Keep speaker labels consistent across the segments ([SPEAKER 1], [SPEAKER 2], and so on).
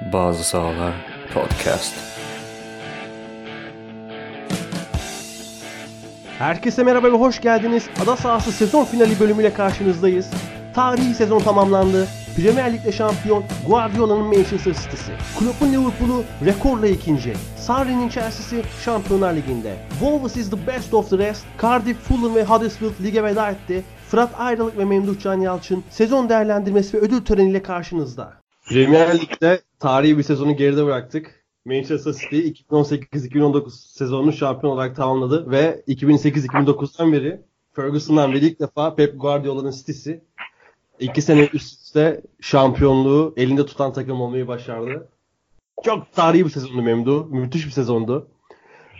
[SPEAKER 1] Bazı Sahalar Podcast.
[SPEAKER 2] Herkese merhaba ve hoş geldiniz. Ada sahası sezon finali bölümüyle karşınızdayız. Tarihi sezon tamamlandı. Premier Lig'de şampiyon Guardiola'nın Manchester City'si. Klopp'un Liverpool'u rekorla ikinci. Sarri'nin Chelsea'si Şampiyonlar Ligi'nde. Wolves is the best of the rest. Cardiff, Fulham ve Huddersfield lige veda etti. Fırat Ayrılık ve Memduh Can Yalçın sezon değerlendirmesi ve ödül töreniyle karşınızda. Premier Lig'de tarihi bir sezonu geride bıraktık. Manchester City 2018-2019 sezonunu şampiyon olarak tamamladı ve 2008-2009'dan beri Ferguson'dan beri ilk defa Pep Guardiola'nın City'si iki sene üst üste şampiyonluğu elinde tutan takım olmayı başardı. Çok tarihi bir sezondu Memdu. Müthiş bir sezondu.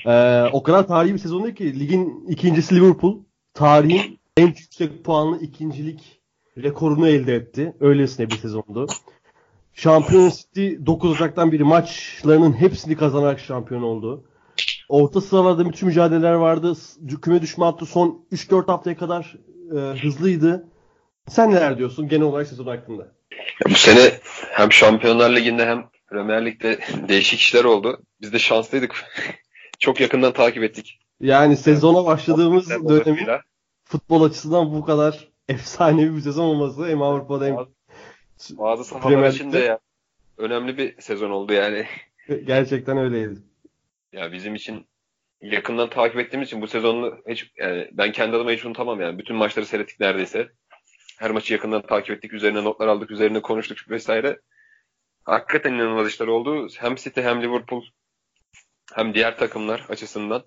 [SPEAKER 2] Ee, o kadar tarihi bir sezondu ki ligin ikincisi Liverpool tarihin en yüksek puanlı ikincilik rekorunu elde etti. Öylesine bir sezondu. Şampiyon City 9 Ocak'tan beri maçlarının hepsini kazanarak şampiyon oldu. Orta sıralarda müthiş mücadeleler vardı. Küme düşme hattı son 3-4 haftaya kadar e, hızlıydı. Sen neler diyorsun genel olarak sezon hakkında?
[SPEAKER 3] Ya bu sene hem Şampiyonlar Ligi'nde hem Premier Lig'de değişik işler oldu. Biz de şanslıydık. Çok yakından takip ettik.
[SPEAKER 2] Yani sezona başladığımız
[SPEAKER 3] Hem
[SPEAKER 2] dönemin futbol açısından bu kadar efsanevi bir sezon olması hem Avrupa'da hem
[SPEAKER 3] Bazı sahalar için de ya, önemli bir sezon oldu yani.
[SPEAKER 2] gerçekten öyleydi.
[SPEAKER 3] Ya bizim için yakından takip ettiğimiz için bu sezonu hiç yani ben kendi adıma hiç unutamam yani. Bütün maçları seyrettik neredeyse. Her maçı yakından takip ettik. Üzerine notlar aldık. Üzerine konuştuk vesaire. Hakikaten inanılmaz işler oldu. Hem City hem Liverpool hem diğer takımlar açısından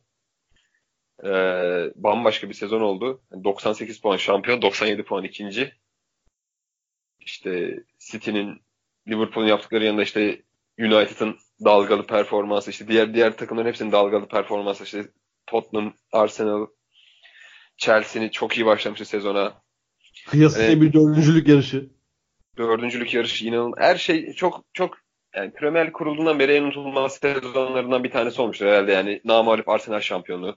[SPEAKER 3] eee, bambaşka bir sezon oldu. 98 puan şampiyon, 97 puan ikinci. İşte City'nin Liverpool'un yaptıkları yanında işte United'ın dalgalı performansı, işte diğer diğer takımların hepsinin dalgalı performansı, işte Tottenham, Arsenal, Chelsea'nin çok iyi başlamıştı sezona.
[SPEAKER 2] Kıyasıya
[SPEAKER 3] Evet.
[SPEAKER 2] bir dördüncülük yarışı.
[SPEAKER 3] Dördüncülük yarışı inanılmaz. Her şey çok çok yani Premier kurulduğundan beri en unutulmaz sezonlarından bir tanesi olmuştur herhalde yani. Namağlup Arsenal şampiyonluğu.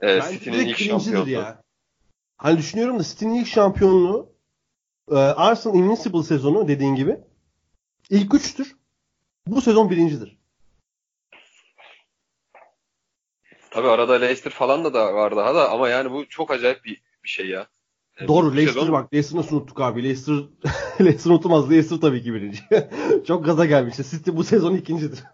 [SPEAKER 3] Ee, City'nin ilk şampiyonluğu.
[SPEAKER 2] ya. Hani düşünüyorum da City'nin ilk şampiyonluğu e, Arsenal Invincible sezonu dediğin gibi ilk üçtür. Bu sezon birincidir.
[SPEAKER 3] Tabii arada Leicester falan da, da var daha da ama yani bu çok acayip bir, bir şey ya. Yani
[SPEAKER 2] Doğru
[SPEAKER 3] bu
[SPEAKER 2] Leicester
[SPEAKER 3] sezon-
[SPEAKER 2] bak Leicester nasıl unuttuk abi. Leicester Leicester unutulmaz. Leicester tabii ki birinci. Çok gaza gelmişti. City bu sezon ikincidir.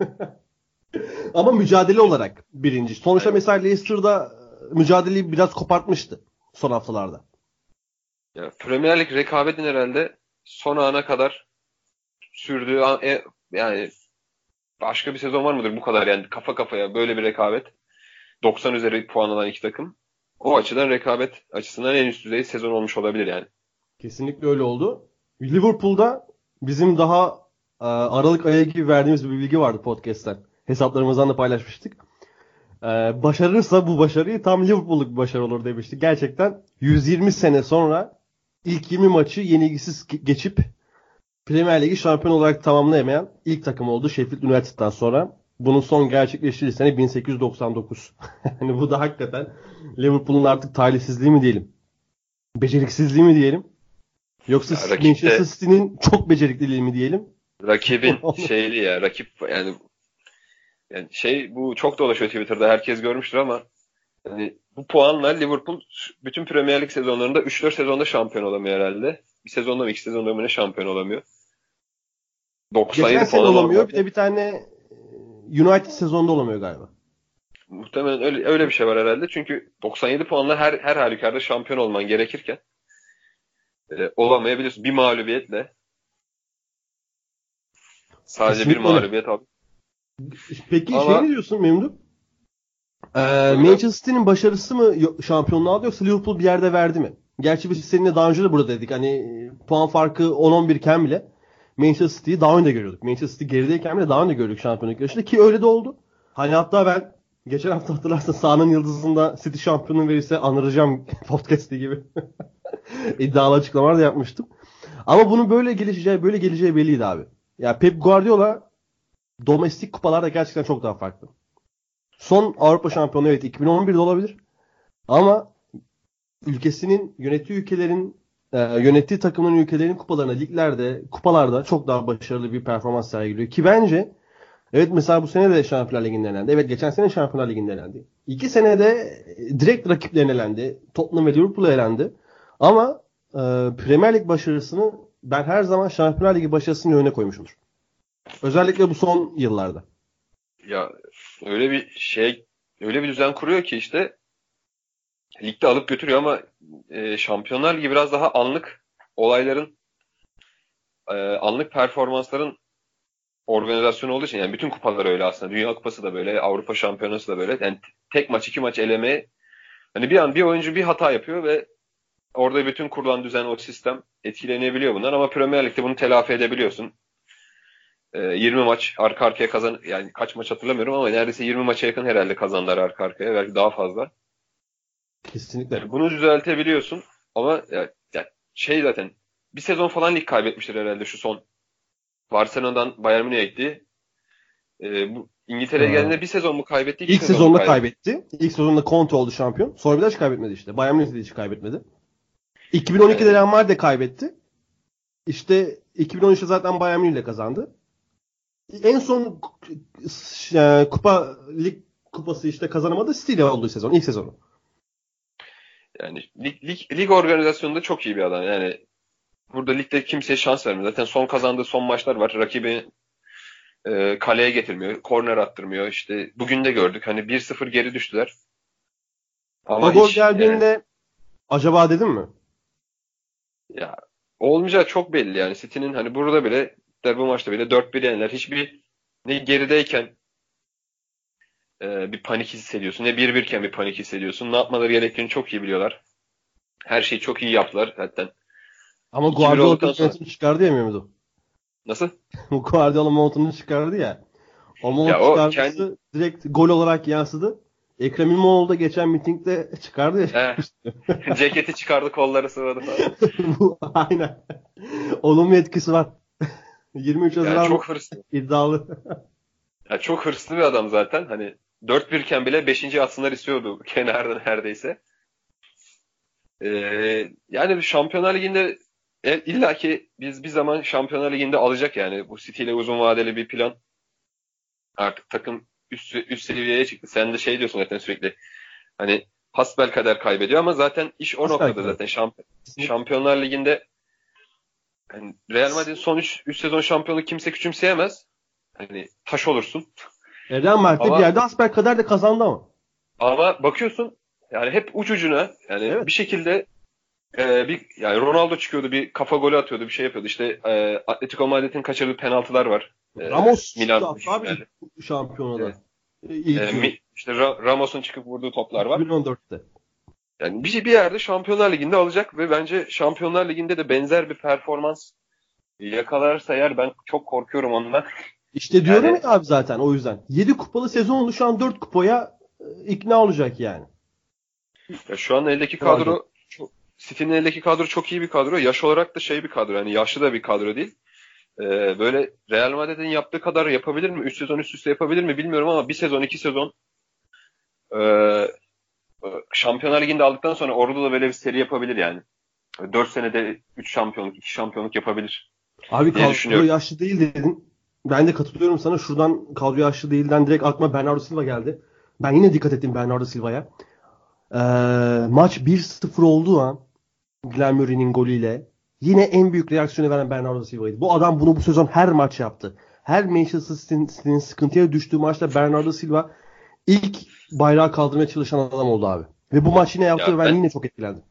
[SPEAKER 2] Ama mücadele olarak birinci. Sonuçta
[SPEAKER 3] Evet.
[SPEAKER 2] mesela Leicester'da e, mücadeleyi biraz kopartmıştı son haftalarda.
[SPEAKER 3] Ya Premier Lig rekabetin herhalde son ana kadar sürdüğü an- e- yani başka bir sezon var mıdır bu kadar yani kafa kafaya böyle bir rekabet 90 üzeri puan alan iki takım o açıdan rekabet açısından en üst düzey sezon olmuş olabilir yani.
[SPEAKER 2] Kesinlikle öyle oldu. Liverpool'da bizim daha e, Aralık ayı gibi verdiğimiz bir bilgi vardı podcast'ten. Hesaplarımızdan da paylaşmıştık. E, başarırsa bu başarıyı tam Liverpool'luk bir başarı olur demiştik. Gerçekten 120 sene sonra ilk 20 maçı yenilgisiz ge- geçip Premier Ligi şampiyon olarak tamamlayamayan ilk takım oldu Sheffield United'dan sonra. Bunun son gerçekleştiği sene 1899. yani bu da hakikaten Liverpool'un artık talihsizliği mi diyelim? Beceriksizliği mi diyelim? Yoksa
[SPEAKER 3] Ya
[SPEAKER 2] Manchester City'nin çok becerikliliği mi diyelim?
[SPEAKER 3] Rakibin şeyli ya rakip yani yani şey bu çok dolaşıyor Twitter'da herkes görmüştür ama hani bu puanla Liverpool bütün Premier Lig sezonlarında 3-4 sezonda şampiyon olamıyor herhalde. Bir sezonda mı iki sezonda mı ne şampiyon olamıyor. 97
[SPEAKER 2] Geçen
[SPEAKER 3] puan
[SPEAKER 2] olamıyor. Bir de bir tane e, United sezonda olamıyor galiba.
[SPEAKER 3] Muhtemelen öyle, öyle bir şey var herhalde. Çünkü 97 puanla her her halükarda şampiyon olman gerekirken e, olamayabilirsin. Bir mağlubiyetle sadece bir
[SPEAKER 2] Kesinlikle öyle.
[SPEAKER 3] mağlubiyet al.
[SPEAKER 2] Peki
[SPEAKER 3] Ama-
[SPEAKER 2] şey ne diyorsun Memduh? Ee, Manchester City'nin başarısı mı yo- şampiyonluğu aldı yoksa Liverpool bir yerde verdi mi? Gerçi biz seninle daha önce de burada dedik. Hani e, puan farkı 10-11 iken bile Manchester City'yi daha önce görüyorduk. Manchester City gerideyken bile daha önce gördük şampiyonluk yarışında ki öyle de oldu. Hani hatta ben geçen hafta hatırlarsan sahanın yıldızında City şampiyonluğu verirse anıracağım podcast'i gibi iddialı açıklamalar da yapmıştım. Ama bunun böyle gelişeceği böyle geleceği belliydi abi. Ya Pep Guardiola domestik kupalarda gerçekten çok daha farklı. Son Avrupa şampiyonu evet 2011'de olabilir. Ama ülkesinin yönettiği ülkelerin e, yönettiği takımın ülkelerin kupalarına, liglerde, kupalarda çok daha başarılı bir performans sergiliyor. Ki bence evet mesela bu sene de Şampiyonlar Ligi'nde elendi. Evet geçen sene Şampiyonlar Ligi'nde elendi. İki senede direkt rakiplerine elendi. Tottenham ve Liverpool'a elendi. Ama e, Premier Lig başarısını ben her zaman Şampiyonlar Ligi başarısının önüne koymuşumdur. Özellikle bu son yıllarda.
[SPEAKER 3] Ya öyle bir şey öyle bir düzen kuruyor ki işte ligde alıp götürüyor ama e, Şampiyonlar Ligi biraz daha anlık olayların e, anlık performansların organizasyonu olduğu için yani bütün kupalar öyle aslında. Dünya Kupası da böyle, Avrupa Şampiyonası da böyle. Yani tek maç, iki maç elemeye hani bir an bir oyuncu bir hata yapıyor ve orada bütün kurulan düzen, o sistem etkilenebiliyor bunlar ama Premier Lig'de bunu telafi edebiliyorsun. E, 20 maç arka arkaya kazan yani kaç maç hatırlamıyorum ama neredeyse 20 maça yakın herhalde kazandılar arka arkaya belki daha fazla.
[SPEAKER 2] Kesinlikle.
[SPEAKER 3] Yani bunu düzeltebiliyorsun ama ya, ya şey zaten bir sezon falan lig kaybetmiştir herhalde şu son. Barcelona'dan Bayern Münih'e gitti. Ee, bu İngiltere'ye geldiğinde bir sezon mu kaybetti?
[SPEAKER 2] İlk
[SPEAKER 3] sezon
[SPEAKER 2] sezonda kaybetti. İlk sezonda Conte oldu şampiyon. Sonra bir daha hiç kaybetmedi işte. Bayern Münih de hiç kaybetmedi. 2012'de
[SPEAKER 3] Evet.
[SPEAKER 2] Real Madrid kaybetti. İşte 2013'te zaten Bayern Münih ile kazandı. En son e, kupa lig kupası işte kazanamadı City ile olduğu sezon. ilk sezonu.
[SPEAKER 3] Yani lig, lig, lig organizasyonunda çok iyi bir adam. Yani burada ligde kimseye şans vermiyor. Zaten son kazandığı son maçlar var. Rakibi e, kaleye getirmiyor. Korner attırmıyor. İşte bugün de gördük. Hani 1-0 geri düştüler. Ama
[SPEAKER 2] o gol geldiğinde
[SPEAKER 3] yani-
[SPEAKER 2] acaba dedim mi?
[SPEAKER 3] Ya olmayacağı çok belli yani. City'nin hani burada bile der bu maçta bile 4-1 yendiler. Hiçbir ne gerideyken e, bir panik hissediyorsun. Ne 1-1 iken bir panik hissediyorsun. Ne yapmaları gerektiğini çok iyi biliyorlar. Her şeyi çok iyi yaptılar zaten.
[SPEAKER 2] Ama
[SPEAKER 3] 2-1
[SPEAKER 2] Guardiola
[SPEAKER 3] sonra-
[SPEAKER 2] çıkardı ya Mehmet o.
[SPEAKER 3] Nasıl?
[SPEAKER 2] Guardiola montunu çıkardı ya. O montu
[SPEAKER 3] Ya kendi-
[SPEAKER 2] direkt gol olarak yansıdı. Ekrem İmamoğlu da geçen mitingde çıkardı ya.
[SPEAKER 3] Ceketi çıkardı kolları sıvadı falan.
[SPEAKER 2] Bu aynen. Olumlu etkisi var. 23 Haziran
[SPEAKER 3] Yani çok hırslı.
[SPEAKER 2] iddialı.
[SPEAKER 3] Ya çok hırslı bir adam zaten. Hani 4-1 iken bile 5. atsınlar istiyordu kenarda neredeyse. Ee, yani Şampiyonlar Ligi'nde e, illa ki biz bir zaman Şampiyonlar Ligi'nde alacak yani. Bu City ile uzun vadeli bir plan. Artık takım üst, üst seviyeye çıktı. Sen de şey diyorsun zaten sürekli. Hani hasbel kader kaybediyor ama zaten iş o noktada zaten. Şamp- Şampiyonlar Ligi'nde yani Real Madrid'in son 3 sezon şampiyonluk kimse küçümseyemez. Hani taş olursun.
[SPEAKER 2] Real Madrid
[SPEAKER 3] Ama-
[SPEAKER 2] bir yerde asper kadar da kazandı ama.
[SPEAKER 3] Ama bakıyorsun yani hep uç ucuna yani
[SPEAKER 2] Evet.
[SPEAKER 3] bir şekilde e, bir yani Ronaldo çıkıyordu bir kafa golü atıyordu bir şey yapıyordu. İşte e, Atletico Madrid'in kaçırdığı penaltılar var. E,
[SPEAKER 2] Ramos
[SPEAKER 3] Milan
[SPEAKER 2] abi
[SPEAKER 3] yani.
[SPEAKER 2] şampiyonada. E,
[SPEAKER 3] E, mi- işte Ra- Ramos'un çıkıp vurduğu toplar var.
[SPEAKER 2] 2014'te.
[SPEAKER 3] Yani bir, bir yerde Şampiyonlar Ligi'nde alacak ve bence Şampiyonlar Ligi'nde de benzer bir performans yakalarsa eğer ben çok korkuyorum ondan.
[SPEAKER 2] İşte diyorum
[SPEAKER 3] Yani-
[SPEAKER 2] ya abi zaten o yüzden. 7 kupalı sezon oldu şu an 4 kupaya e, ikna olacak yani.
[SPEAKER 3] Ya şu an eldeki kadro City'nin eldeki kadro çok iyi bir kadro. Yaş olarak da şey bir kadro. Yani yaşlı da bir kadro değil. Ee, böyle Real Madrid'in yaptığı kadar yapabilir mi? 3 sezon üst üste yapabilir mi bilmiyorum ama bir sezon, iki sezon ee, Şampiyonlar Ligi'nde aldıktan sonra orada da böyle bir seri yapabilir yani. 4 senede 3 şampiyonluk, 2 şampiyonluk yapabilir.
[SPEAKER 2] Abi kadro yaşlı değil dedin. Ben de katılıyorum sana. Şuradan kadro yaşlı değilden direkt aklıma Bernardo Silva geldi. Ben yine dikkat ettim Bernardo Silva'ya. Ee, maç 1-0 olduğu an Glenn Murray'nin golüyle yine en büyük reaksiyonu veren Bernardo Silva'ydı. Bu adam bunu bu sezon her maç yaptı. Her Manchester City'nin sıkıntıya düştüğü maçta Bernardo Silva ilk bayrağı kaldırmaya çalışan adam oldu abi. Ve bu maç yine yaptı
[SPEAKER 3] Ya
[SPEAKER 2] ben,
[SPEAKER 3] ben-
[SPEAKER 2] yine çok etkilendim.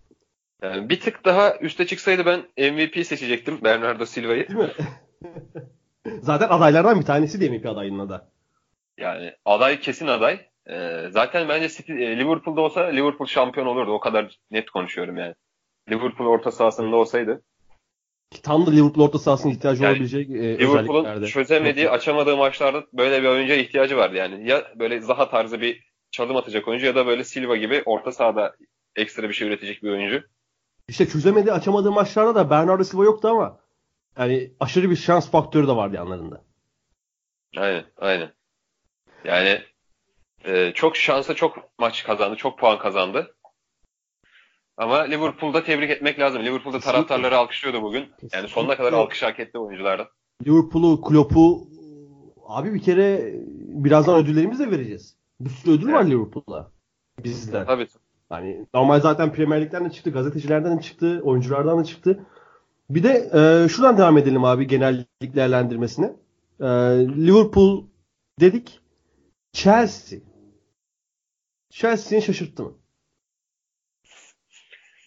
[SPEAKER 3] Yani bir tık daha üste çıksaydı ben MVP seçecektim Bernardo Silva'yı.
[SPEAKER 2] Değil mi? Zaten adaylardan bir tanesi de MVP adayının da.
[SPEAKER 3] Yani aday kesin aday. Ee, zaten bence City, e, Liverpool'da olsa Liverpool şampiyon olurdu. O kadar net konuşuyorum yani. Liverpool orta sahasında olsaydı.
[SPEAKER 2] Tam da Liverpool orta sahasına ihtiyacı
[SPEAKER 3] Yani
[SPEAKER 2] olabilecek e,
[SPEAKER 3] Liverpool'un çözemediği, açamadığı maçlarda böyle bir oyuncuya ihtiyacı vardı yani. Ya böyle Zaha tarzı bir çalım atacak oyuncu ya da böyle Silva gibi orta sahada ekstra bir şey üretecek bir oyuncu.
[SPEAKER 2] İşte çözemediği, açamadığı maçlarda da Bernardo Silva yoktu ama yani aşırı bir şans faktörü de vardı yanlarında.
[SPEAKER 3] Aynen, aynen. Yani e, çok şansa çok maç kazandı, çok puan kazandı. Ama Liverpool'da tebrik etmek lazım. Liverpool'da
[SPEAKER 2] Kesinlikle.
[SPEAKER 3] taraftarları alkışlıyordu bugün. Yani sonuna kadar alkış hak etti oyunculardan.
[SPEAKER 2] Liverpool'u, Klopp'u abi bir kere birazdan ödüllerimizi de vereceğiz. Bir sürü ödül var. Liverpool'da. Bizden.
[SPEAKER 3] Tabii.
[SPEAKER 2] Yani normal zaten Premier Lig'den de çıktı, gazetecilerden de çıktı, oyunculardan da çıktı. Bir de e, şuradan devam edelim abi genel lig değerlendirmesine. E, Liverpool dedik. Chelsea. Chelsea'ni şaşırttı mı?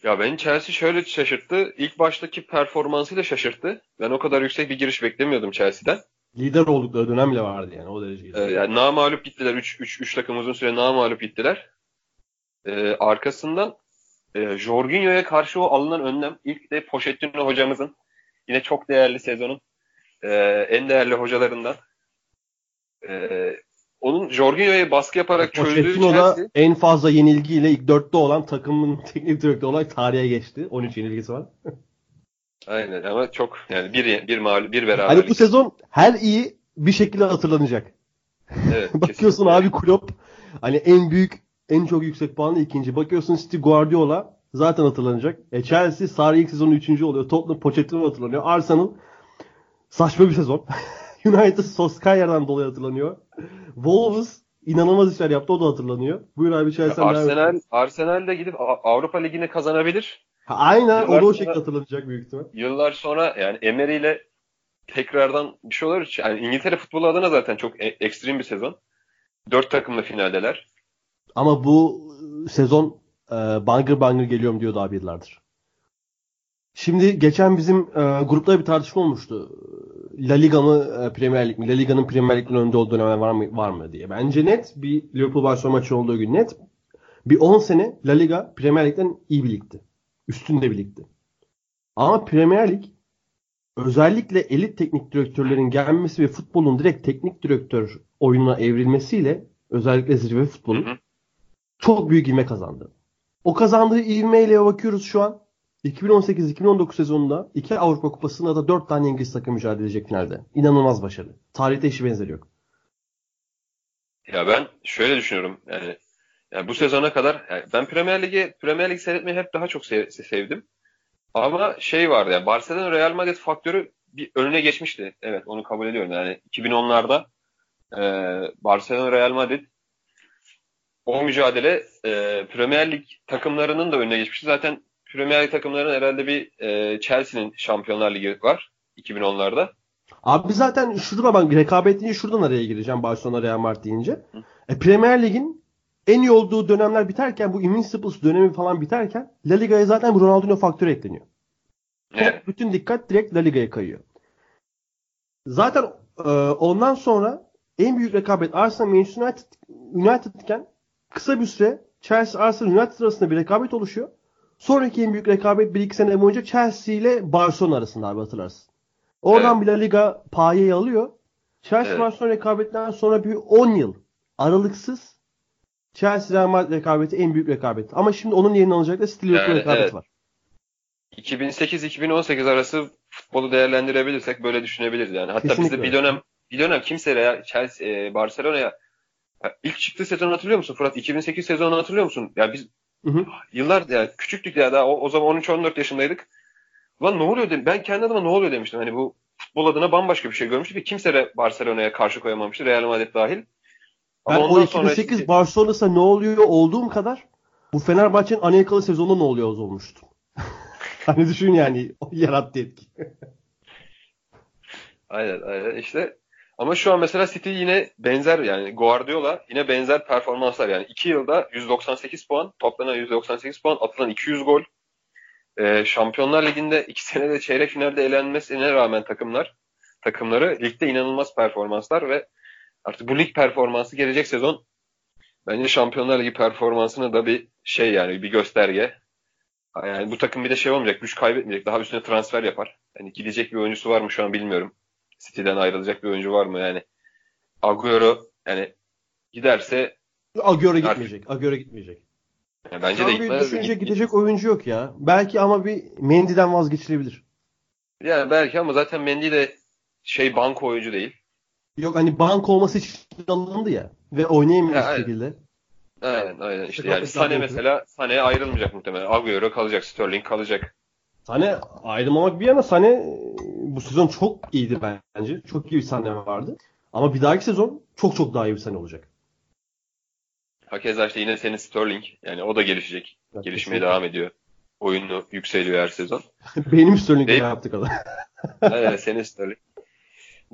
[SPEAKER 3] Ya beni Chelsea şöyle şaşırttı. İlk baştaki performansıyla şaşırttı. Ben o kadar yüksek bir giriş beklemiyordum Chelsea'den.
[SPEAKER 2] Lider oldukları dönem bile vardı yani o dereceydi.
[SPEAKER 3] Ee, yani namalup gittiler. 3 3 3 takım uzun süre namalup gittiler. Ee, arkasından e, Jorginho'ya karşı o alınan önlem ilk de Pochettino hocamızın yine çok değerli sezonun e, en değerli hocalarından. E, onun Jorginho'ya baskı yaparak çözdüğü
[SPEAKER 2] Pochettino da
[SPEAKER 3] Chelsea
[SPEAKER 2] en fazla yenilgiyle ilk dörtte olan takımın teknik direktörü olarak tarihe geçti. 13 yenilgisi var.
[SPEAKER 3] aynen ama çok yani bir bir mağlup bir beraberlik.
[SPEAKER 2] Hani bu sezon her iyi bir şekilde hatırlanacak.
[SPEAKER 3] Evet,
[SPEAKER 2] Bakıyorsun abi Klopp hani en büyük en çok yüksek puanlı ikinci. Bakıyorsun City Guardiola zaten hatırlanacak. E Chelsea Sarri ilk sezonu üçüncü oluyor. Tottenham Pochettino hatırlanıyor. Arsenal saçma bir sezon. United Solskjaer'dan dolayı hatırlanıyor. Wolves inanılmaz işler yaptı o da hatırlanıyor. Buyur abi et.
[SPEAKER 3] Arsenal Arsenal de gidip Avrupa Ligi'ni kazanabilir.
[SPEAKER 2] Ha, aynen o da
[SPEAKER 3] Yıllar
[SPEAKER 2] o şekilde hatırlanacak büyük ihtimal.
[SPEAKER 3] Yıllar sonra yani Emery ile tekrardan bir şey olur. Yani İngiltere futbolu adına zaten çok e- ekstrem bir sezon. Dört takımla finaldeler.
[SPEAKER 2] Ama bu sezon e, bangır bangır geliyorum diyordu abi yıllardır. Şimdi geçen bizim e, grupta bir tartışma olmuştu. La Liga mı e, Premier Lig mi? La Liga'nın Premier Lig'den önde olduğu dönem var mı var mı diye. Bence net bir Liverpool Barcelona maçı olduğu gün net bir 10 sene La Liga Premier Lig'den iyi bir ligdi. Üstünde bir ligdi. Ama Premier Lig özellikle elit teknik direktörlerin gelmesi ve futbolun direkt teknik direktör oyununa evrilmesiyle özellikle zirve futbolu
[SPEAKER 3] Hı hı.
[SPEAKER 2] çok büyük ivme kazandı. O kazandığı ivmeyle bakıyoruz şu an. 2018-2019 sezonunda iki Avrupa Kupası'nda da 4 tane İngiliz takım mücadele edecek finalde. İnanılmaz başarı. Tarihte eşi benzeri yok.
[SPEAKER 3] Ya ben şöyle düşünüyorum. Yani, yani bu sezona kadar yani ben Premier Lig'i Premier Lig seyretmeyi hep daha çok sev- sevdim. Ama şey vardı yani Barcelona Real Madrid faktörü bir önüne geçmişti. Evet onu kabul ediyorum. Yani 2010'larda e, Barcelona Real Madrid o mücadele e, Premier Lig takımlarının da önüne geçmişti. Zaten Premier Lig takımlarının herhalde bir e, Chelsea'nin Şampiyonlar Ligi var 2010'larda.
[SPEAKER 2] Abi zaten şurada ben rekabet deyince şuradan araya gireceğim Barcelona Real Madrid deyince. E, Premier Lig'in en iyi olduğu dönemler biterken bu Invincibles dönemi falan biterken La Liga'ya zaten bu Ronaldinho faktörü ekleniyor.
[SPEAKER 3] Evet.
[SPEAKER 2] Bütün dikkat direkt La Liga'ya kayıyor. Zaten e, ondan sonra en büyük rekabet Arsenal Manchester United, United iken kısa bir süre Chelsea Arsenal United arasında bir rekabet oluşuyor. Sonraki en büyük rekabet 1-2 sene boyunca Chelsea ile Barcelona arasında abi hatırlarsın. Oradan bir La Liga payeyi alıyor. Chelsea
[SPEAKER 3] Evet.
[SPEAKER 2] Barcelona rekabetinden sonra bir 10 yıl aralıksız Chelsea Real Madrid rekabeti en büyük rekabet. Ama şimdi onun yerini alacak da Liverpool
[SPEAKER 3] Yani,
[SPEAKER 2] rekabeti
[SPEAKER 3] evet.
[SPEAKER 2] var.
[SPEAKER 3] 2008-2018 arası futbolu değerlendirebilirsek böyle düşünebiliriz yani. Hatta
[SPEAKER 2] Kesinlikle
[SPEAKER 3] bizde bir dönem bir dönem kimse Real, Chelsea, e, Barcelona'ya ya ilk çıktığı sezonu hatırlıyor musun Fırat? 2008 sezonunu hatırlıyor musun? Ya biz
[SPEAKER 2] Hı hı.
[SPEAKER 3] yıllar ya küçüktük ya daha o, o zaman 13-14 yaşındaydık. Ulan ne oluyor dedim. Ben kendi adıma ne oluyor demiştim. Hani bu futbol adına bambaşka bir şey görmüştük ve kimse Barcelona'ya karşı koyamamıştı. Real Madrid dahil.
[SPEAKER 2] Ben
[SPEAKER 3] Ama
[SPEAKER 2] o
[SPEAKER 3] ondan sonra
[SPEAKER 2] 2008
[SPEAKER 3] işte-
[SPEAKER 2] Barcelona'sa ne oluyor olduğum kadar bu Fenerbahçe'nin Amerikalı sezonunda ne oluyor olmuştum. hani düşün yani o yarattığı etki.
[SPEAKER 3] Aynen aynen işte. Ama şu an mesela City yine benzer yani Guardiola yine benzer performanslar yani 2 yılda 198 puan toplanan 198 puan atılan 200 gol Ee, Şampiyonlar Ligi'nde 2 senede çeyrek finalde elenmesine rağmen takımlar takımları ligde inanılmaz performanslar ve artık bu lig performansı gelecek sezon bence Şampiyonlar Ligi performansına da bir şey yani bir gösterge. Yani bu takım bir de şey olmayacak, güç kaybetmeyecek, daha üstüne transfer yapar. Yani gidecek bir oyuncusu var mı şu an bilmiyorum. City'den ayrılacak bir oyuncu var mı yani? Agüero yani giderse
[SPEAKER 2] Agüero gitmeyecek. Agüero gitmeyecek.
[SPEAKER 3] yani bence
[SPEAKER 2] Şu
[SPEAKER 3] de gitmez.
[SPEAKER 2] düşünce gidecek oyuncu yok ya. Belki ama bir Mendy'den vazgeçilebilir.
[SPEAKER 3] Yani belki ama zaten Mendy de şey banko oyuncu değil.
[SPEAKER 2] Yok hani bank olması için alındı ya ve oynayamıyor
[SPEAKER 3] Ya,
[SPEAKER 2] bir
[SPEAKER 3] aynen.
[SPEAKER 2] şekilde.
[SPEAKER 3] Aynen aynen işte yani Sane mesela Sane'ye ayrılmayacak muhtemelen. Agüero kalacak, Sterling kalacak.
[SPEAKER 2] Sane ayrılmamak bir yana Sane bu sezon çok iyiydi bence. Çok iyi bir Sane vardı. Ama bir dahaki sezon çok çok daha iyi bir Sane olacak.
[SPEAKER 3] Hakeza işte yine senin Sterling. Yani o da gelişecek. Gelişmeye devam ediyor. Oyunu yükseliyor her sezon.
[SPEAKER 2] Benim Sterling'le yaptık adam.
[SPEAKER 3] Aynen senin Sterling.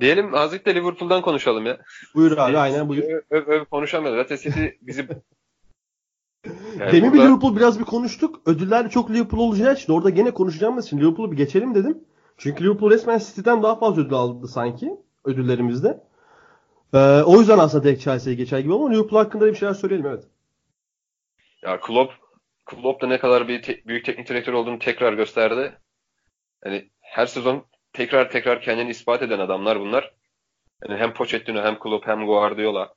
[SPEAKER 3] Diyelim azıcık da Liverpool'dan konuşalım ya.
[SPEAKER 2] buyur abi aynen buyur.
[SPEAKER 3] Öv, öv, öv konuşamıyoruz. Zaten City bizi Yani
[SPEAKER 2] Demin bir
[SPEAKER 3] burada-
[SPEAKER 2] Liverpool biraz bir konuştuk. Ödüller çok Liverpool olacağı için orada gene konuşacağımız için Liverpool'u bir geçelim dedim. Çünkü Liverpool resmen City'den daha fazla ödül aldı sanki ödüllerimizde. Ee, o yüzden aslında direkt Chelsea'ye geçer gibi ama Liverpool hakkında da bir şeyler söyleyelim evet.
[SPEAKER 3] Ya Klopp, Klopp da ne kadar bir te- büyük teknik direktör olduğunu tekrar gösterdi. Yani her sezon tekrar tekrar kendini ispat eden adamlar bunlar. Yani hem Pochettino hem Klopp hem Guardiola.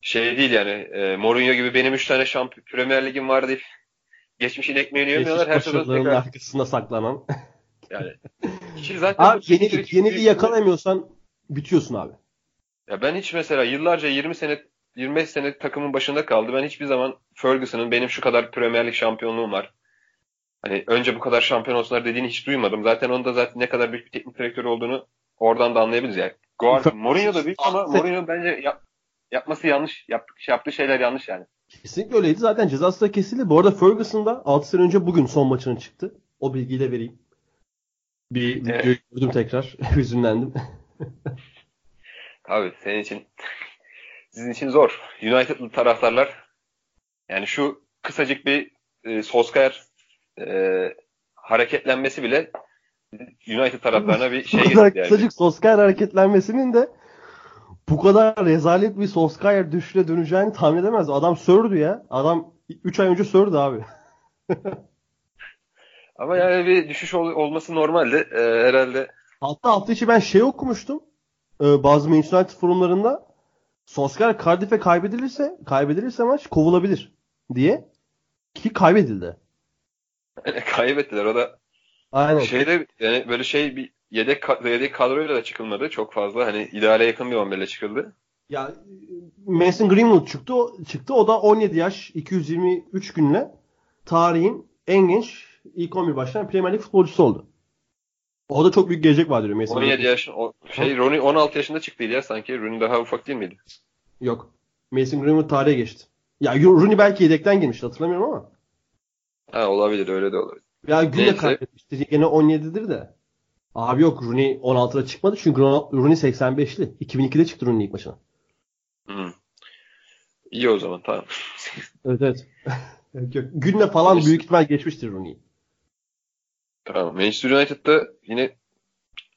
[SPEAKER 3] Şey değil yani e, Mourinho gibi benim 3 tane şampiyon Premier Lig'im var deyip geçmişin ekmeğini yemiyorlar. Her
[SPEAKER 2] Geçmiş başarılarının
[SPEAKER 3] tekrar
[SPEAKER 2] arkasında saklanan.
[SPEAKER 3] yani. Kişi zaten
[SPEAKER 2] abi yenilik, yeniliği yakalayamıyorsan bitiyorsun abi.
[SPEAKER 3] Ya ben hiç mesela yıllarca 20 sene 25 sene takımın başında kaldı. Ben hiçbir zaman Ferguson'ın benim şu kadar Premier Lig şampiyonluğum var. Hani önce bu kadar şampiyon olsunlar dediğini hiç duymadım. Zaten onun da zaten ne kadar büyük bir teknik direktör olduğunu oradan da anlayabiliriz yani. Guard, Mourinho da büyük ama Mourinho bence yap- yapması yanlış. Yap, yaptığı şeyler yanlış yani.
[SPEAKER 2] Kesinlikle öyleydi. Zaten cezası da kesildi. Bu arada Ferguson da 6 sene önce bugün son maçının çıktı. O bilgiyi de vereyim. Bir
[SPEAKER 3] Evet.
[SPEAKER 2] videoyu gördüm tekrar. Hüzünlendim.
[SPEAKER 3] Abi senin için sizin için zor. United'lı taraftarlar yani şu kısacık bir e, Solskjaer e, hareketlenmesi bile United taraftarına bir şey getirdi yani.
[SPEAKER 2] kısacık Solskjaer hareketlenmesinin de bu kadar rezalet bir Solskjaer düşüşe döneceğini tahmin edemez. Adam sördü ya. Adam 3 ay önce sördü abi.
[SPEAKER 3] Ama yani bir düşüş ol- olması normaldi. Ee, herhalde
[SPEAKER 2] Hatta hafta içi ben şey okumuştum. Ee, bazı Manchester United forumlarında Solskjaer Cardiff'e kaybedilirse kaybedilirse maç kovulabilir diye. Ki kaybedildi.
[SPEAKER 3] kaybettiler. O da
[SPEAKER 2] Aynen.
[SPEAKER 3] şeyde yani böyle şey bir yedek yedek kadroyla da çıkılmadı çok fazla. Hani ideale yakın bir 11 ile çıkıldı.
[SPEAKER 2] Ya Mason Greenwood çıktı. Çıktı. O da 17 yaş 223 günle tarihin en genç ilk 11 başlayan Premier Lig futbolcusu oldu. O da çok büyük gelecek var diyor Mason
[SPEAKER 3] 17
[SPEAKER 2] Greenwood.
[SPEAKER 3] yaş o şey Rooney 16 yaşında çıktıydı ya sanki. Rooney daha ufak değil miydi?
[SPEAKER 2] Yok. Mason Greenwood tarihe geçti. Ya Rooney belki yedekten girmişti hatırlamıyorum ama.
[SPEAKER 3] Ha olabilir öyle de olabilir.
[SPEAKER 2] Ya Gül de
[SPEAKER 3] Neyse.
[SPEAKER 2] kaybetmişti. Gene 17'dir de. Abi yok Rooney 16'da çıkmadı çünkü Rooney 85'li. 2002'de çıktı Rooney ilk maçına.
[SPEAKER 3] Hmm. İyi o zaman tamam.
[SPEAKER 2] Evet evet. Gül'le falan büyük ihtimal geçmiştir Rooney.
[SPEAKER 3] Tamam. Manchester United'da yine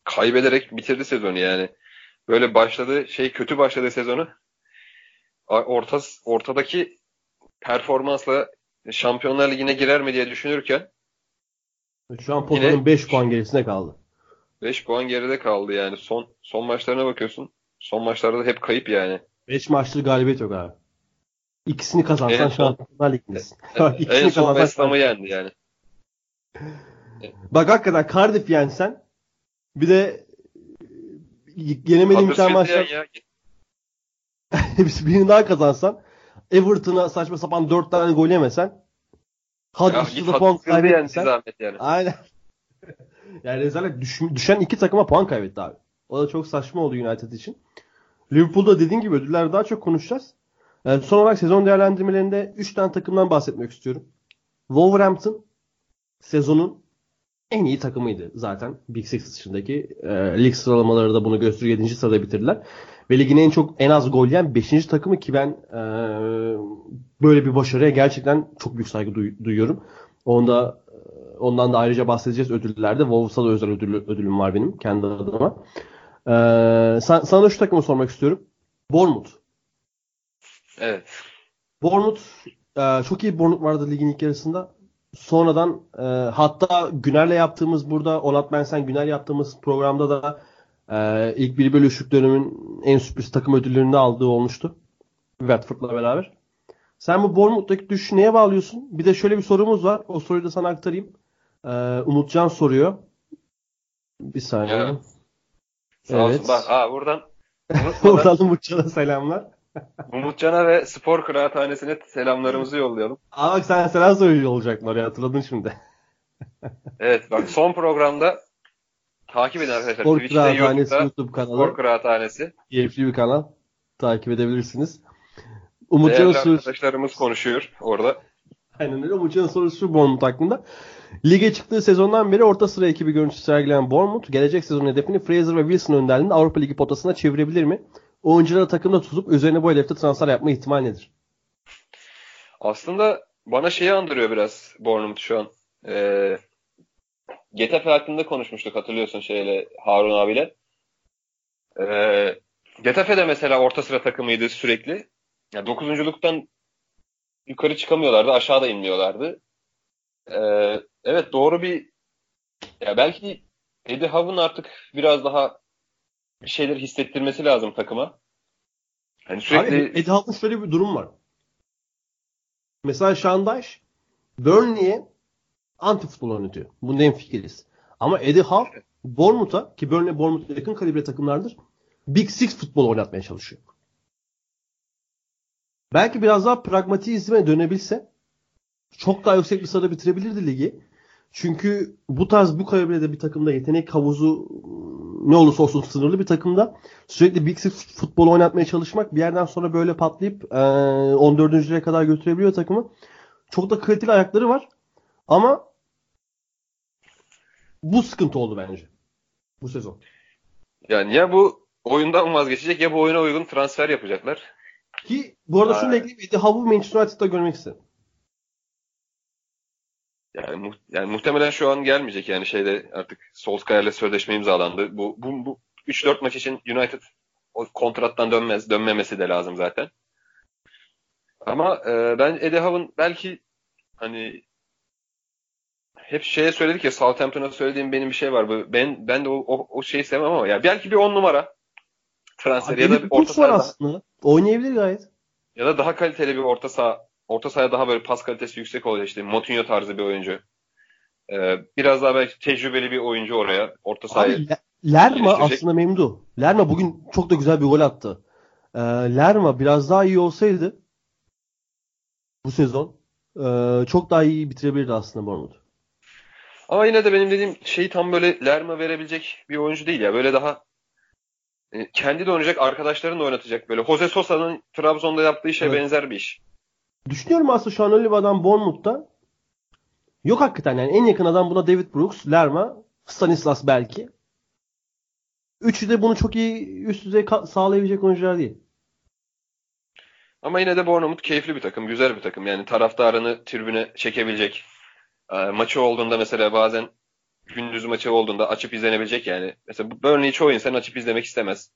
[SPEAKER 3] kaybederek bitirdi sezonu yani. Böyle başladı şey kötü başladı sezonu. Orta, ortadaki performansla Şampiyonlar Ligi'ne girer mi diye düşünürken
[SPEAKER 2] Şu an
[SPEAKER 3] Yine-
[SPEAKER 2] 5 puan gerisine kaldı.
[SPEAKER 3] 5 puan geride kaldı yani. Son son maçlarına bakıyorsun. Son maçlarda da hep kayıp yani.
[SPEAKER 2] 5 maçtır galibiyet yok abi. İkisini kazansan
[SPEAKER 3] En
[SPEAKER 2] Şampiyonlar Ligi'ndesin.
[SPEAKER 3] en
[SPEAKER 2] İkisini
[SPEAKER 3] son West Ham'ı yendi yani.
[SPEAKER 2] Bak hakikaten Cardiff yensen bir de yenemediğin bir tane
[SPEAKER 3] ya.
[SPEAKER 2] birini daha kazansan Everton'a saçma sapan 4 tane gol yemesen Huddersfield'a puan kaybetmesen
[SPEAKER 3] yani.
[SPEAKER 2] Aynen. yani rezalet düş- düşen iki takıma puan kaybetti abi. O da çok saçma oldu United için. Liverpool'da dediğin gibi ödüller daha çok konuşacağız. Ee, son olarak sezon değerlendirmelerinde 3 tane takımdan bahsetmek istiyorum. Wolverhampton sezonun en iyi takımıydı zaten. Big Six dışındaki. E, lig sıralamaları da bunu gösteriyor. 7. sırada bitirdiler. Ve ligin en çok en az gol yiyen 5. takımı ki ben e, böyle bir başarıya gerçekten çok büyük saygı duy- duyuyorum. Onda ondan da ayrıca bahsedeceğiz ödüllerde. Wolves'a da özel ödül, ödülüm var benim kendi adıma. Sen, sana da şu takımı sormak istiyorum. Bournemouth.
[SPEAKER 3] Evet.
[SPEAKER 2] Bournemouth e, çok iyi bir Bournemouth vardı ligin ilk yarısında. Sonradan e, hatta Güner'le yaptığımız burada Onat Bensen Güner yaptığımız programda da e, ilk bir bölü üçlük dönemin en sürpriz takım ödüllerini aldığı olmuştu. Watford'la beraber. Sen bu Bournemouth'taki düşüşü neye bağlıyorsun? Bir de şöyle bir sorumuz var. O soruyu da sana aktarayım. E, Umutcan soruyor. Bir saniye.
[SPEAKER 3] Ya. Sağ olsun.
[SPEAKER 2] Evet.
[SPEAKER 3] Bak, aa, buradan
[SPEAKER 2] Oradan Umutcan'a selamlar.
[SPEAKER 3] Umutcan'a ve Spor Kıraathanesi'ne selamlarımızı yollayalım.
[SPEAKER 2] Aa bak sen selam söylüyor olacaklar ya hatırladın şimdi.
[SPEAKER 3] Evet bak son programda takip edin arkadaşlar.
[SPEAKER 2] Spor
[SPEAKER 3] Twitch'te,
[SPEAKER 2] Kıraathanesi
[SPEAKER 3] YouTube'da
[SPEAKER 2] YouTube
[SPEAKER 3] Spor
[SPEAKER 2] kanalı.
[SPEAKER 3] Kıraathanesi.
[SPEAKER 2] Keyifli bir kanal. Takip edebilirsiniz. Umutcan'ın
[SPEAKER 3] Değerli
[SPEAKER 2] sorusu,
[SPEAKER 3] arkadaşlarımız konuşuyor orada.
[SPEAKER 2] Aynen öyle. Umutcan'ın sorusu şu Bournemouth hakkında. Lige çıktığı sezondan beri orta sıra ekibi görüntüsü sergileyen Bournemouth, gelecek sezon hedefini Fraser ve Wilson önderliğinde Avrupa Ligi potasına çevirebilir mi? Oyuncuları takımda tutup üzerine bu hedefte transfer yapma ihtimal nedir?
[SPEAKER 3] Aslında bana şeyi andırıyor biraz Bournemouth şu an. Ee, Getafe hakkında konuşmuştuk hatırlıyorsun şeyle Harun abiyle. Ee, Getafe de mesela orta sıra takımıydı sürekli. Yani dokuzunculuktan yukarı çıkamıyorlardı, aşağıda inmiyorlardı. Ee, evet doğru bir ya belki Eddie Howe'ın artık biraz daha bir şeyler hissettirmesi lazım takıma. Hani sürekli
[SPEAKER 2] Abi Eddie Howe'ın şöyle bir durum var. Mesela Şandaş Burnley'e anti futbol oynatıyor. Bunda en fikiriz. Ama Eddie Howe Bournemouth'a ki Burnley Bournemouth yakın kalibre takımlardır. Big Six futbol oynatmaya çalışıyor. Belki biraz daha pragmatizme dönebilse çok daha yüksek bir sırada bitirebilirdi ligi. Çünkü bu tarz bu kalibrede bir takımda yetenek havuzu ne olursa olsun sınırlı bir takımda sürekli Big Six futbol oynatmaya çalışmak bir yerden sonra böyle patlayıp e, 14. liraya kadar götürebiliyor takımı. Çok da kaliteli ayakları var. Ama bu sıkıntı oldu bence. Bu sezon.
[SPEAKER 3] yani ya bu oyundan vazgeçecek ya bu oyuna uygun transfer yapacaklar.
[SPEAKER 2] Ki bu arada
[SPEAKER 3] Ha.
[SPEAKER 2] şunu da ekleyeyim. Eddie Howe'u Manchester United'da görmek istedim.
[SPEAKER 3] Yani, mu- yani muhtemelen şu an gelmeyecek yani şeyde artık Solskjaer'le sözleşme imzalandı. Bu bu, bu 3-4 maç için United o kontrattan dönmez dönmemesi de lazım zaten. Ama e, ben Eddie Howe'ın belki hani hep şeye söyledik ya Southampton'a söylediğim benim bir şey var. Bu- Ben ben de o, o, o şeyi sevmem ama ya belki bir 10 numara transfer ya da bir orta saha
[SPEAKER 2] aslında. Oynayabilir gayet.
[SPEAKER 3] ya da daha kaliteli bir orta saha orta sahaya daha böyle pas kalitesi yüksek olacak işte Moutinho tarzı bir oyuncu. Ee, biraz daha belki tecrübeli bir oyuncu oraya orta sahaya.
[SPEAKER 2] Abi Le- Lerma aslında memdu. Lerma bugün çok da güzel bir gol attı. Ee, Lerma biraz daha iyi olsaydı bu sezon e, çok daha iyi bitirebilirdi aslında Bournemouth.
[SPEAKER 3] Ama yine de benim dediğim şeyi tam böyle Lerma verebilecek bir oyuncu değil ya. Böyle daha e, kendi de oynayacak, arkadaşlarını da oynatacak. Böyle Jose Sosa'nın Trabzon'da yaptığı işe
[SPEAKER 2] Evet.
[SPEAKER 3] benzer bir iş.
[SPEAKER 2] Düşünüyorum aslında şu an öyle bir adam Bournemouth'ta. Yok hakikaten yani en yakın adam buna David Brooks, Lerma, Stanislas belki. Üçü de bunu çok iyi üst düzey sağlayabilecek oyuncular değil.
[SPEAKER 3] Ama yine de Bournemouth keyifli bir takım, güzel bir takım. Yani taraftarını tribüne çekebilecek. E, maçı olduğunda mesela bazen gündüz maçı olduğunda açıp izlenebilecek yani. Mesela bu Burnley çoğu insan açıp izlemek istemez.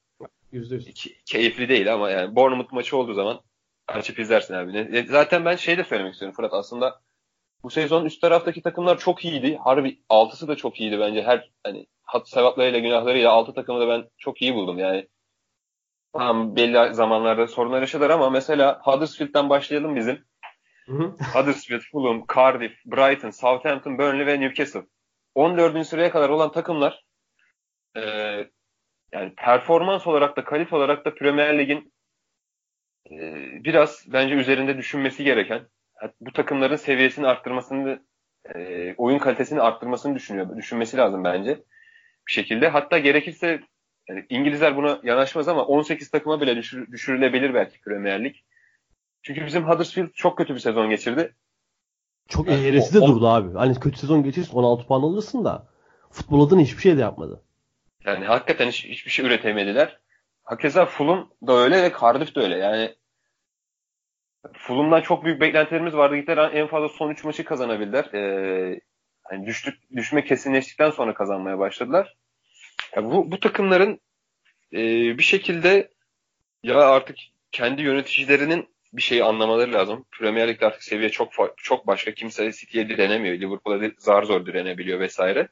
[SPEAKER 2] %100.
[SPEAKER 3] Ki- keyifli değil ama yani Bournemouth maçı olduğu zaman açıp izlersin abi. E, Zaten ben şey de söylemek istiyorum Fırat aslında bu sezon üst taraftaki takımlar çok iyiydi. Harbi altısı da çok iyiydi bence. Her hani hat sevaplarıyla günahlarıyla altı takımı da ben çok iyi buldum yani. Tamam belli zamanlarda sorunlar yaşadılar ama mesela Huddersfield'den başlayalım bizim. Huddersfield, Fulham, Cardiff, Brighton, Southampton, Burnley ve Newcastle. 14. sıraya kadar olan takımlar e, yani performans olarak da kalite olarak da Premier Lig'in e, biraz bence üzerinde düşünmesi gereken bu takımların seviyesini arttırmasını e, oyun kalitesini arttırmasını düşünüyor. Düşünmesi lazım bence bir şekilde. Hatta gerekirse yani İngilizler buna yanaşmaz ama 18 takıma bile düşür- düşürülebilir belki Premier Lig. Çünkü bizim Huddersfield çok kötü bir sezon geçirdi.
[SPEAKER 2] Çok
[SPEAKER 3] Yani
[SPEAKER 2] eğresi de
[SPEAKER 3] o-
[SPEAKER 2] durdu abi. Hani kötü sezon geçirsin 16 puan alırsın da futbol adına hiçbir şey de yapmadı.
[SPEAKER 3] Yani hakikaten hiç, hiçbir şey üretemediler. Hakeza Fulham da öyle ve Cardiff de öyle. Yani Fulham'dan çok büyük beklentilerimiz vardı. Gittiler en fazla son 3 maçı kazanabildiler. Ee, hani düştük, düşme kesinleştikten sonra kazanmaya başladılar. Ya bu, bu takımların e, bir şekilde ya artık kendi yöneticilerinin bir şeyi anlamaları lazım. Premier Lig'de artık seviye çok çok başka. Kimse City'ye direnemiyor. Liverpool'a zar zor direnebiliyor vesaire.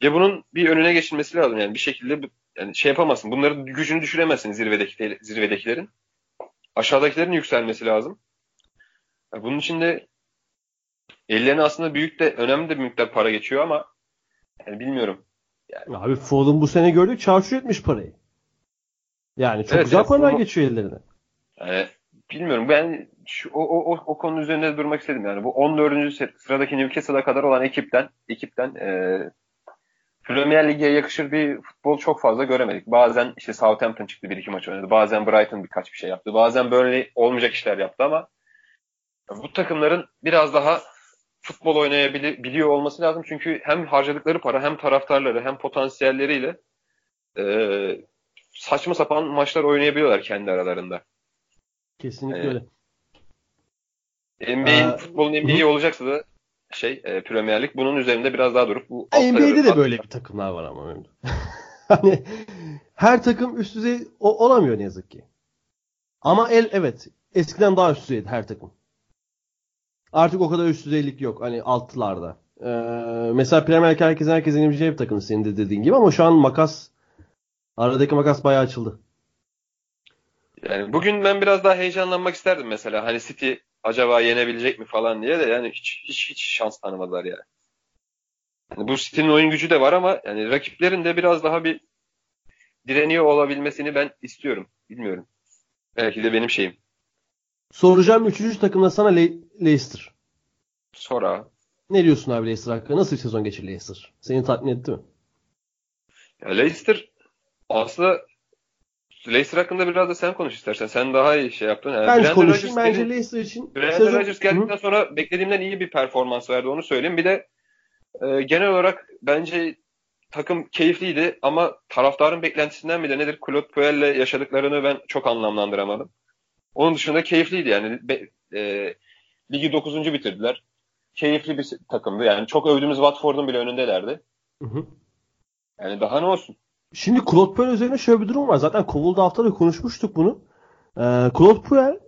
[SPEAKER 3] Ya bunun bir önüne geçilmesi lazım. Yani bir şekilde yani şey yapamazsın. Bunların gücünü düşüremezsin zirvedeki zirvedekilerin. Aşağıdakilerin yükselmesi lazım. Ya bunun için de ellerine aslında büyük de önemli de bir miktar para geçiyor ama yani bilmiyorum.
[SPEAKER 2] Abi Fulham bu sene gördük çarşur etmiş parayı. Yani çok
[SPEAKER 3] Evet,
[SPEAKER 2] güzel paralar geçiyor ellerine.
[SPEAKER 3] Yani bilmiyorum ben şu, o, o, o, konu üzerinde durmak istedim yani bu 14. sıradaki Newcastle'a kadar olan ekipten ekipten e, Premier Lig'e yakışır bir futbol çok fazla göremedik. Bazen işte Southampton çıktı bir iki maç oynadı. Bazen Brighton birkaç bir şey yaptı. Bazen Burnley olmayacak işler yaptı ama bu takımların biraz daha futbol oynayabiliyor olması lazım. Çünkü hem harcadıkları para hem taraftarları hem potansiyelleriyle e, saçma sapan maçlar oynayabiliyorlar kendi aralarında.
[SPEAKER 2] Kesinlikle öyle.
[SPEAKER 3] NBA'in futbolun NBA olacaksa da şey e, Premier Lig bunun üzerinde biraz daha durup bu
[SPEAKER 2] NBA'de de böyle bir takımlar var ama hani her takım üst düzey o, olamıyor ne yazık ki. Ama el evet eskiden daha üst düzeydi her takım. Artık o kadar üst düzeylik yok hani alttılarda. Ee, mesela Premier Lig herkesin herkesin bir takım senin de dediğin gibi ama şu an makas aradaki makas bayağı açıldı.
[SPEAKER 3] Yani bugün ben biraz daha heyecanlanmak isterdim mesela. Hani City acaba yenebilecek mi falan diye de yani hiç hiç hiç şans tanımadılar yani. yani bu City'nin oyun gücü de var ama yani rakiplerin de biraz daha bir direniyor olabilmesini ben istiyorum. Bilmiyorum. Belki de benim şeyim.
[SPEAKER 2] Soracağım üçüncü takımda sana Le- Leicester.
[SPEAKER 3] Sonra.
[SPEAKER 2] Ne diyorsun abi Leicester hakkında? Nasıl bir sezon geçir Leicester? Seni tatmin etti mi?
[SPEAKER 3] Ya Leicester aslında Leicester hakkında biraz da sen konuş istersen. Sen daha iyi şey yaptın. Yani
[SPEAKER 2] ben konuşayım. Bence Leicester için
[SPEAKER 3] Brandon sezon... Rodgers geldikten Hı? sonra beklediğimden iyi bir performans verdi. Onu söyleyeyim. Bir de e, genel olarak bence takım keyifliydi ama taraftarın beklentisinden mi de nedir? Claude Puel'le yaşadıklarını ben çok anlamlandıramadım. Onun dışında keyifliydi yani. Be, e, ligi 9. bitirdiler. Keyifli bir takımdı. Yani çok övdüğümüz Watford'un bile önündelerdi. Hı hı. Yani daha ne olsun?
[SPEAKER 2] Şimdi Claude Puel üzerine şöyle bir durum var. Zaten kovuldu haftada konuşmuştuk bunu. Ee, Claude Puel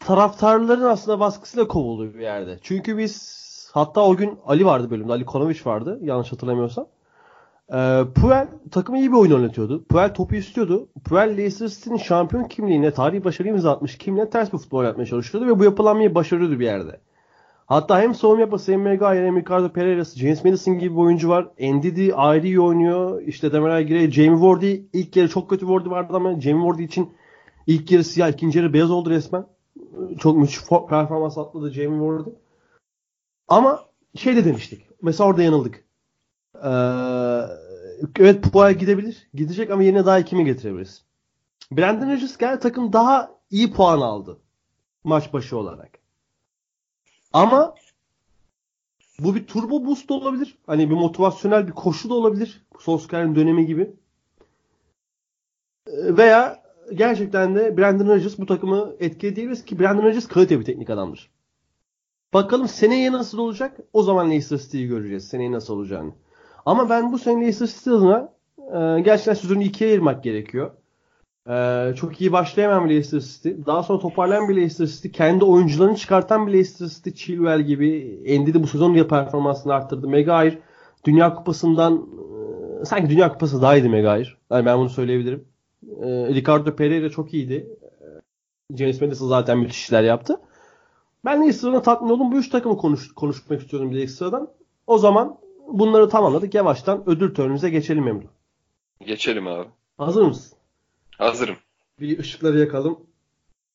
[SPEAKER 2] taraftarların aslında baskısıyla kovuldu bir yerde. Çünkü biz hatta o gün Ali vardı bölümde. Ali Konovic vardı. Yanlış hatırlamıyorsam. Ee, Puel takımı iyi bir oyun oynatıyordu. Puel topu istiyordu. Puel Leicester City'nin şampiyon kimliğine, tarihi başarı imza atmış kimliğine ters bir futbol yapmaya çalışıyordu ve bu yapılanmayı başarıyordu bir yerde. Hatta hem savunma yapması hem Maguire hem Ricardo Pereira, James Madison gibi bir oyuncu var. Ndidi ayrı iyi oynuyor. İşte Demirel Gire, Jamie Vardy ilk yarı çok kötü Vardy vardı ama Jamie Vardy için ilk yarı siyah, ikinci yarı beyaz oldu resmen. Çok müthiş performans atladı Jamie Vardy. Ama şey de demiştik. Mesela orada yanıldık. Ee, evet Puel gidebilir. Gidecek ama yerine daha kimi getirebiliriz? Brandon Rodgers geldi takım daha iyi puan aldı. Maç başı olarak. Ama bu bir turbo boost da olabilir. Hani bir motivasyonel bir koşu da olabilir. Solskjaer'in dönemi gibi. Veya gerçekten de Brandon Rodgers bu takımı etkileyebiliriz ki Brandon Rodgers kalite bir teknik adamdır. Bakalım seneye nasıl olacak? O zaman Leicester City'yi göreceğiz. Seneye nasıl olacağını. Ama ben bu sene Leicester City adına e, gerçekten sözünü ikiye ayırmak gerekiyor. Ee, çok iyi başlayamam Leicester City. Daha sonra toparlayan bir Leicester City. Kendi oyuncularını çıkartan bir Leicester City. Chilwell gibi. Endi de bu sezon ya performansını arttırdı. Maguire Dünya Kupası'ndan e, sanki Dünya Kupası daha iyiydi Maguire. Yani ben bunu söyleyebilirim. E, Ricardo Pereira çok iyiydi. E, James Madison zaten müthiş işler yaptı. Ben Leicester'dan tatmin oldum. Bu üç takımı konuş, konuşmak istiyorum Leicester'dan. O zaman bunları tamamladık. Yavaştan ödül törenimize geçelim Emre.
[SPEAKER 3] Geçelim abi.
[SPEAKER 2] Hazır mısın?
[SPEAKER 3] Hazırım.
[SPEAKER 2] Bir ışıkları yakalım.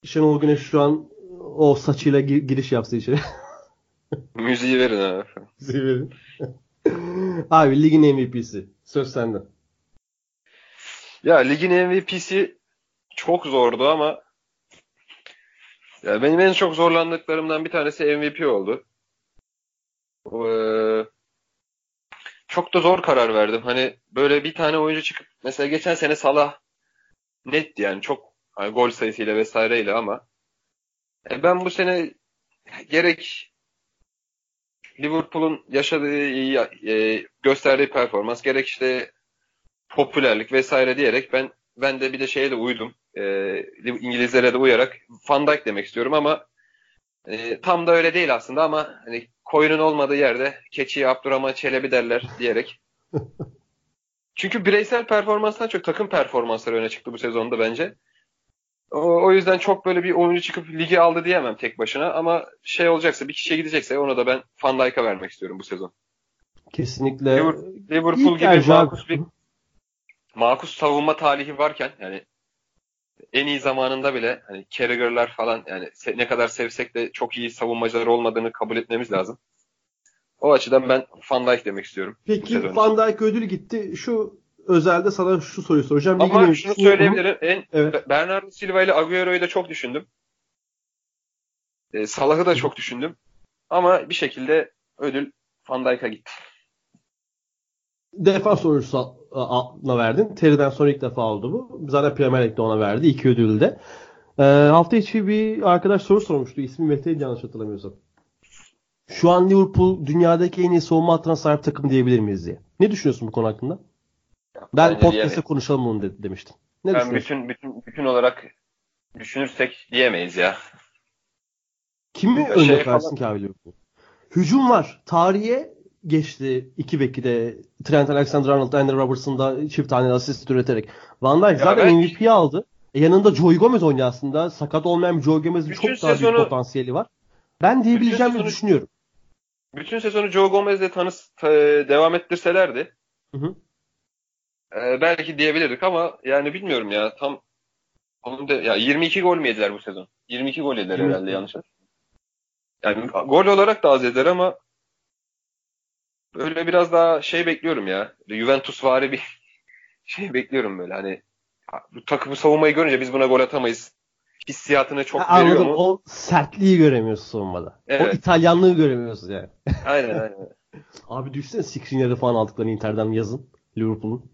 [SPEAKER 2] Şenol Güneş şu an o saçıyla giriş yapsa içeri.
[SPEAKER 3] Müziği verin abi.
[SPEAKER 2] Müziği verin. abi ligin MVP'si. Söz sende.
[SPEAKER 3] Ya ligin MVP'si çok zordu ama ya benim en çok zorlandıklarımdan bir tanesi MVP oldu. Ee, çok da zor karar verdim. Hani böyle bir tane oyuncu çıkıp mesela geçen sene Salah netti yani çok hani gol sayısıyla vesaireyle ama e, ben bu sene gerek Liverpool'un yaşadığı e, gösterdiği performans gerek işte popülerlik vesaire diyerek ben ben de bir de şeye de uydum. E, İngilizlere de uyarak Van Dijk demek istiyorum ama e, tam da öyle değil aslında ama hani koyunun olmadığı yerde keçiye Abdurrahman Çelebi derler diyerek Çünkü bireysel performanstan çok takım performansları öne çıktı bu sezonda bence. O, o yüzden çok böyle bir oyuncu çıkıp ligi aldı diyemem tek başına ama şey olacaksa bir kişiye gidecekse ona da ben Van Dijk'a vermek istiyorum bu sezon.
[SPEAKER 2] Kesinlikle.
[SPEAKER 3] Liverpool gibi makus bir makus savunma talihi varken yani en iyi zamanında bile hani Carragher'lar falan yani ne kadar sevsek de çok iyi savunmacılar olmadığını kabul etmemiz lazım. O açıdan ben Van Dijk demek istiyorum.
[SPEAKER 2] Peki Van Dijk ödül gitti. Şu özelde sana şu soruyu soracağım.
[SPEAKER 3] Ama Ligin şunu söyleyebilirim. En,
[SPEAKER 2] evet.
[SPEAKER 3] Bernardo Silva ile Agüero'yu da çok düşündüm. E, Salah'ı da çok düşündüm. Ama bir şekilde ödül Van Dijk'a gitti.
[SPEAKER 2] Defans sorusuna verdin. Terry'den sonra ilk defa oldu bu. Zaten Premier Lig'de ona verdi. iki ödülü de. E, hafta içi bir arkadaş soru sormuştu. İsmi Mete'ydi yanlış hatırlamıyorsam. Şu an Liverpool dünyadaki en iyi savunma hattına sahip takım diyebilir miyiz diye. Ne düşünüyorsun bu konu hakkında? Ben podcast'te konuşalım bunu de, demiştim.
[SPEAKER 3] Ne ben bütün, bütün, bütün olarak düşünürsek diyemeyiz ya.
[SPEAKER 2] Kimi örnek şey ki abi Liverpool? Hücum var. Tarihe geçti iki beki de Trent Alexander-Arnold, Andy Robertson da çift tane asist üreterek. Van Dijk zaten ben... MVP'yi aldı. E yanında Joey Gomez oynuyor aslında. Sakat olmayan bir Joey Gomez'in çok daha büyük potansiyeli var. Ben diyebileceğimi sezonu, düşünüyorum.
[SPEAKER 3] Bütün sezonu Joe Gomez'le tanış, devam ettirselerdi hı hı. E, belki diyebilirdik ama yani bilmiyorum ya tam onun da, ya 22 gol mü yediler bu sezon? 22 gol yediler hı. herhalde yanlış Yani gol olarak da az yediler ama böyle biraz daha şey bekliyorum ya. Juventus vari bir şey bekliyorum böyle hani bu takımı savunmayı görünce biz buna gol atamayız hissiyatını çok ha, veriyor anladım. mu?
[SPEAKER 2] O sertliği göremiyorsun savunmada. Evet. O İtalyanlığı göremiyorsun yani.
[SPEAKER 3] Aynen aynen.
[SPEAKER 2] Abi düşsene Skriniar'ı falan aldıklarını Inter'den yazın Liverpool'un.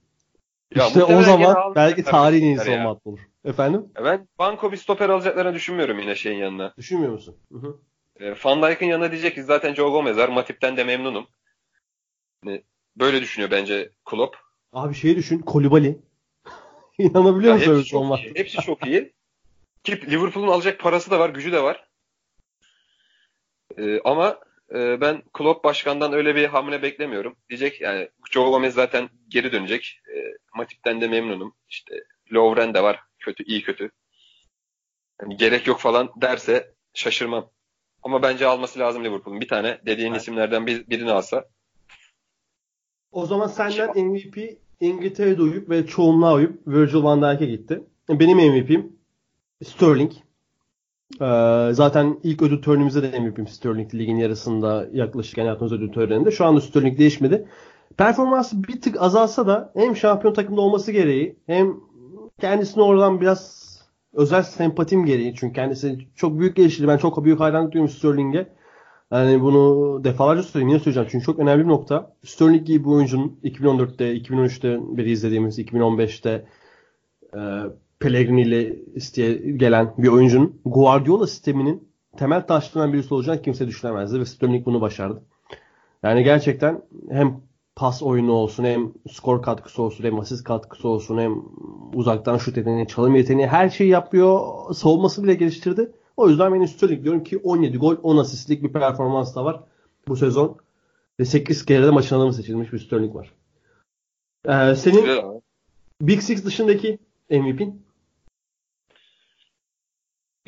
[SPEAKER 2] Ya işte o zaman belki tarihin en iyi hattı olur. Efendim?
[SPEAKER 3] Ya ben banko bir stoper alacaklarını düşünmüyorum yine şeyin yanına.
[SPEAKER 2] Düşünmüyor musun? Hı hı.
[SPEAKER 3] E, Van Dijk'in yanına diyecek ki zaten Joe Gomez var. Matip'ten de memnunum. Yani böyle düşünüyor bence Klopp.
[SPEAKER 2] Abi şeyi düşün. Kolibali. İnanabiliyor musun? Hepsi
[SPEAKER 3] çok, iyi, hepsi çok iyi. Ki Liverpool'un alacak parası da var, gücü de var. Ee, ama e, ben Klopp başkandan öyle bir hamle beklemiyorum. Diyecek yani Joe Gomez zaten geri dönecek. E, Matip'ten de memnunum. İşte Lovren de var. Kötü, iyi kötü. Yani gerek yok falan derse şaşırmam. Ama bence alması lazım Liverpool'un. Bir tane dediğin evet. isimlerden bir, birini alsa.
[SPEAKER 2] O zaman senden MVP İngiltere'de uyup ve çoğunluğa uyup Virgil van Dijk'e gitti. Benim MVP'm Sterling. Ee, zaten ilk ödül törenimizde de MVP'm Sterling ligin yarısında yaklaşık yani yaptığımız ödül töreninde. Şu anda Sterling değişmedi. Performansı bir tık azalsa da hem şampiyon takımda olması gereği hem kendisine oradan biraz özel sempatim gereği çünkü kendisi çok büyük gelişti. Ben çok büyük hayranlık duyuyorum Sterling'e. Yani bunu defalarca söyleyeyim. Yine söyleyeceğim. Çünkü çok önemli bir nokta. Sterling gibi bir oyuncunun 2014'te, 2013'te beri izlediğimiz, 2015'te e, Pellegrini ile isteye gelen bir oyuncunun Guardiola sisteminin temel taşlarından birisi olacağını kimse düşünemezdi ve Sterling bunu başardı. Yani gerçekten hem pas oyunu olsun hem skor katkısı olsun hem asist katkısı olsun hem uzaktan şut yeteneği, çalım yeteneği her şeyi yapıyor. Savunması bile geliştirdi. O yüzden ben Sterling diyorum ki 17 gol 10 asistlik bir performans da var bu sezon. Ve 8 kere de maçın adamı seçilmiş bir Sterling var. Ee, senin Big Six dışındaki MVP'in?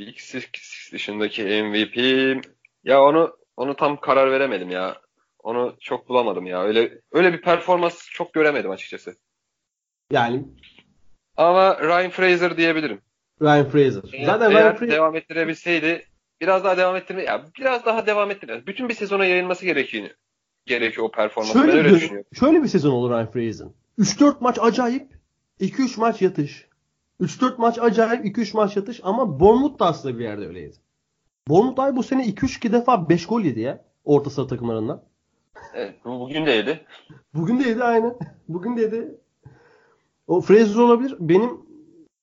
[SPEAKER 3] Big Six dışındaki MVP ya onu onu tam karar veremedim ya. Onu çok bulamadım ya. Öyle öyle bir performans çok göremedim açıkçası.
[SPEAKER 2] Yani
[SPEAKER 3] ama Ryan Fraser diyebilirim.
[SPEAKER 2] Ryan Fraser.
[SPEAKER 3] Eğer, Zaten eğer Ryan Fraser devam ettirebilseydi biraz daha devam ettirme ya biraz daha devam ettirme. Bütün bir sezona yayılması gerekiyor gerekiyor o performans. Şöyle, ben öyle düşünüyorum.
[SPEAKER 2] Şöyle bir sezon olur Ryan Fraser'ın. 3-4 maç acayip, 2-3 maç yatış. 3-4 maç acayip 2-3 maç yatış ama Bournemouth da aslında bir yerde öyleydi. Bournemouth abi bu sene 2-3 defa 5 gol yedi ya orta saha takımlarından.
[SPEAKER 3] Evet, bugün de yedi.
[SPEAKER 2] Bugün de yedi aynen. Bugün de yedi. O Fraser olabilir. Benim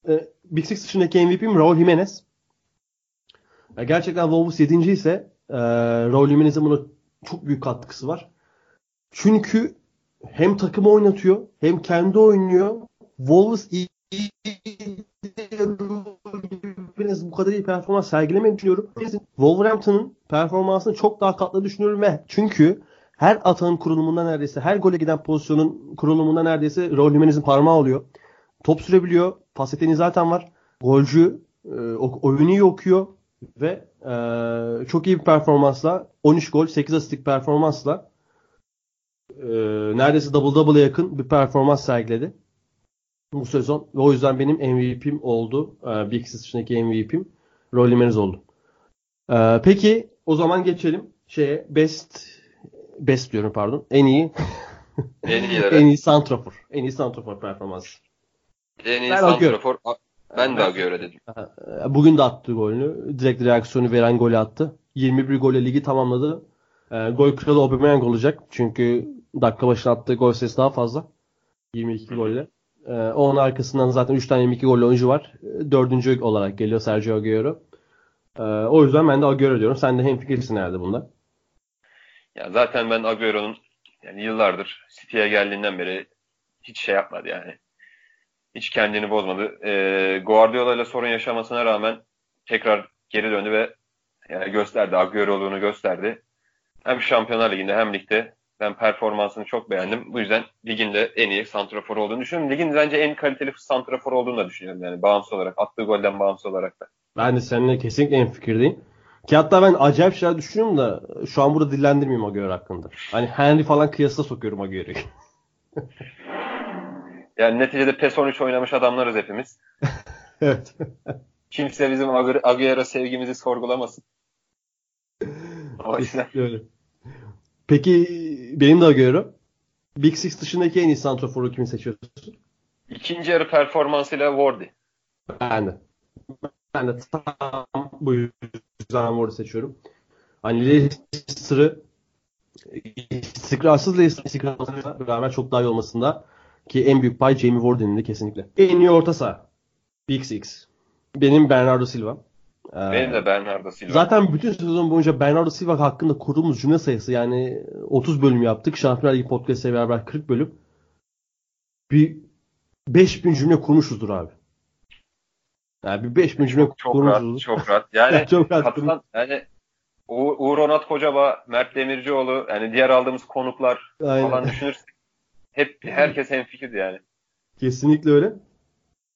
[SPEAKER 2] e, Big Six dışındaki MVP'm Raul Jimenez. Ya gerçekten Wolves 7. ise e, Raul Jimenez'in buna çok büyük katkısı var. Çünkü hem takımı oynatıyor hem kendi oynuyor. Wolves iyi bu kadar iyi performans sergilemeyi düşünüyorum. Wolverhampton'ın performansını çok daha katlı düşünüyorum ve çünkü her atağın kurulumunda neredeyse, her gole giden pozisyonun kurulumunda neredeyse Raul Jimenez'in parmağı oluyor. Top sürebiliyor. Pas zaten var. Golcü, e, oyunu iyi okuyor ve e, çok iyi bir performansla 13 gol, 8 asistlik performansla e, neredeyse double double'a yakın bir performans sergiledi. Bu sezon. Ve o yüzden benim MVP'm oldu. Ee, Big Six dışındaki MVP'm. Rolly Jimenez oldu. Ee, peki o zaman geçelim şeye best best diyorum pardon. En iyi
[SPEAKER 3] En iyilere.
[SPEAKER 2] en iyi santrafor. En iyi santrafor performansı.
[SPEAKER 3] En iyi
[SPEAKER 2] Ben
[SPEAKER 3] santrafor. Ben de Agüero dedim.
[SPEAKER 2] E, Bugün de attı golünü. Direkt reaksiyonu veren golü attı. 21 golle ligi tamamladı. Ee, gol kralı Aubameyang olacak. Çünkü dakika başına attığı gol sayısı daha fazla. 22 golle. Ee, onun arkasından zaten 3 tane 22 golle oyuncu var. Ee, Dördüncü olarak geliyor Sergio Aguero. Ee, o yüzden ben de Aguero diyorum. Sen de hemfikirsin herhalde bunda.
[SPEAKER 3] Ya zaten ben Agüero'nun yani yıllardır City'ye geldiğinden beri hiç şey yapmadı yani. Hiç kendini bozmadı. Ee, Guardiola ile sorun yaşamasına rağmen tekrar geri döndü ve yani gösterdi. Agüero'luğunu gösterdi. Hem Şampiyonlar Ligi'nde hem ligde ben performansını çok beğendim. Bu yüzden ligin de en iyi santrafor olduğunu düşünüyorum. Ligin bence en kaliteli santrafor olduğunu da düşünüyorum yani bağımsız olarak. Attığı golden bağımsız olarak da.
[SPEAKER 2] Ben de seninle kesinlikle en fikirdeyim. Ki hatta ben acayip şeyler düşünüyorum da şu an burada dillendirmeyeyim Aguero hakkında. Hani Henry falan kıyasla sokuyorum Aguero'yu.
[SPEAKER 3] Yani neticede PES 13 oynamış adamlarız hepimiz.
[SPEAKER 2] evet.
[SPEAKER 3] Kimse bizim Agüero sevgimizi sorgulamasın. O yüzden.
[SPEAKER 2] Peki benim de Agüero. Big Six dışındaki en iyi santraforu kimi seçiyorsun?
[SPEAKER 3] ikinci yarı performansıyla Wardy.
[SPEAKER 2] Ben de. Ben de tam bu yüzden Ward'u seçiyorum. Hani Leicester'ı istikrarsız Leicester istikrarsızla beraber çok daha iyi olmasında ki en büyük pay Jamie Warden'in de kesinlikle. En iyi orta saha. Big Six. Benim Bernardo Silva. Ee,
[SPEAKER 3] Benim de Bernardo Silva.
[SPEAKER 2] Zaten bütün sezon boyunca Bernardo Silva hakkında kurduğumuz cümle sayısı yani 30 bölüm yaptık. Şampiyonlar Ligi podcast'e beraber 40 bölüm. Bir 5000 cümle kurmuşuzdur abi. Yani bir 5000 cümle
[SPEAKER 3] çok, çok rahat,
[SPEAKER 2] kurmuşuzdur.
[SPEAKER 3] çok rahat. Yani
[SPEAKER 2] çok rahat.
[SPEAKER 3] katılan yani U- Uğur Onat Kocaba, Mert Demircioğlu, yani diğer aldığımız konuklar
[SPEAKER 2] Aynen.
[SPEAKER 3] falan düşünürsek hep herkes hemfikirdi yani.
[SPEAKER 2] Kesinlikle öyle.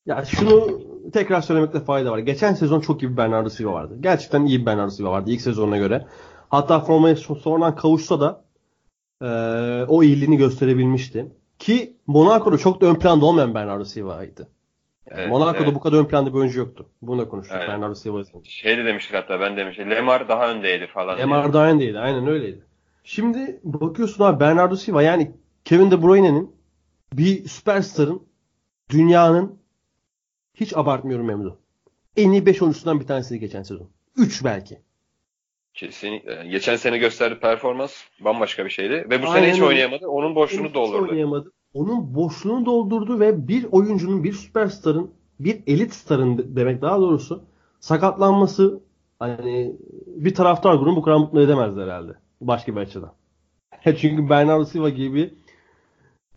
[SPEAKER 2] Ya şunu tekrar söylemekte fayda var. Geçen sezon çok iyi bir Bernardo Silva vardı. Gerçekten iyi bir Bernardo Silva vardı ilk sezonuna göre. Hatta formaya so- sonradan kavuşsa da eee, o iyiliğini gösterebilmişti. Ki Monaco'da çok da ön planda olmayan Bernardo Silva'ydı. Yani
[SPEAKER 3] Evet,
[SPEAKER 2] Monaco'da
[SPEAKER 3] evet.
[SPEAKER 2] bu kadar ön planda bir oyuncu yoktu. Bunu da konuştuk
[SPEAKER 3] Evet.
[SPEAKER 2] Bernardo Silva'yı.
[SPEAKER 3] Şey de demiştik hatta ben demiştim. Lemar daha öndeydi falan. diye.
[SPEAKER 2] MR da aynıydı. Aynen öyleydi. Şimdi bakıyorsun abi Bernardo Silva yani Kevin De Bruyne'nin bir süperstarın dünyanın hiç abartmıyorum Memdu. En iyi 5 oyuncusundan bir tanesiydi geçen sezon. 3 belki.
[SPEAKER 3] Kesinlikle. Geçen sene gösterdiği performans bambaşka bir şeydi. Ve bu
[SPEAKER 2] Aynen
[SPEAKER 3] sene hiç oynayamadı. Onun boşluğunu
[SPEAKER 2] Hiç
[SPEAKER 3] doldurdu.
[SPEAKER 2] oynayamadı. Onun boşluğunu doldurdu ve bir oyuncunun, bir süperstarın, bir elit starın de- demek daha doğrusu sakatlanması hani bir taraftar grubunu bu kadar mutlu edemezdi herhalde. Başka bir açıdan. Çünkü Bernardo Silva gibi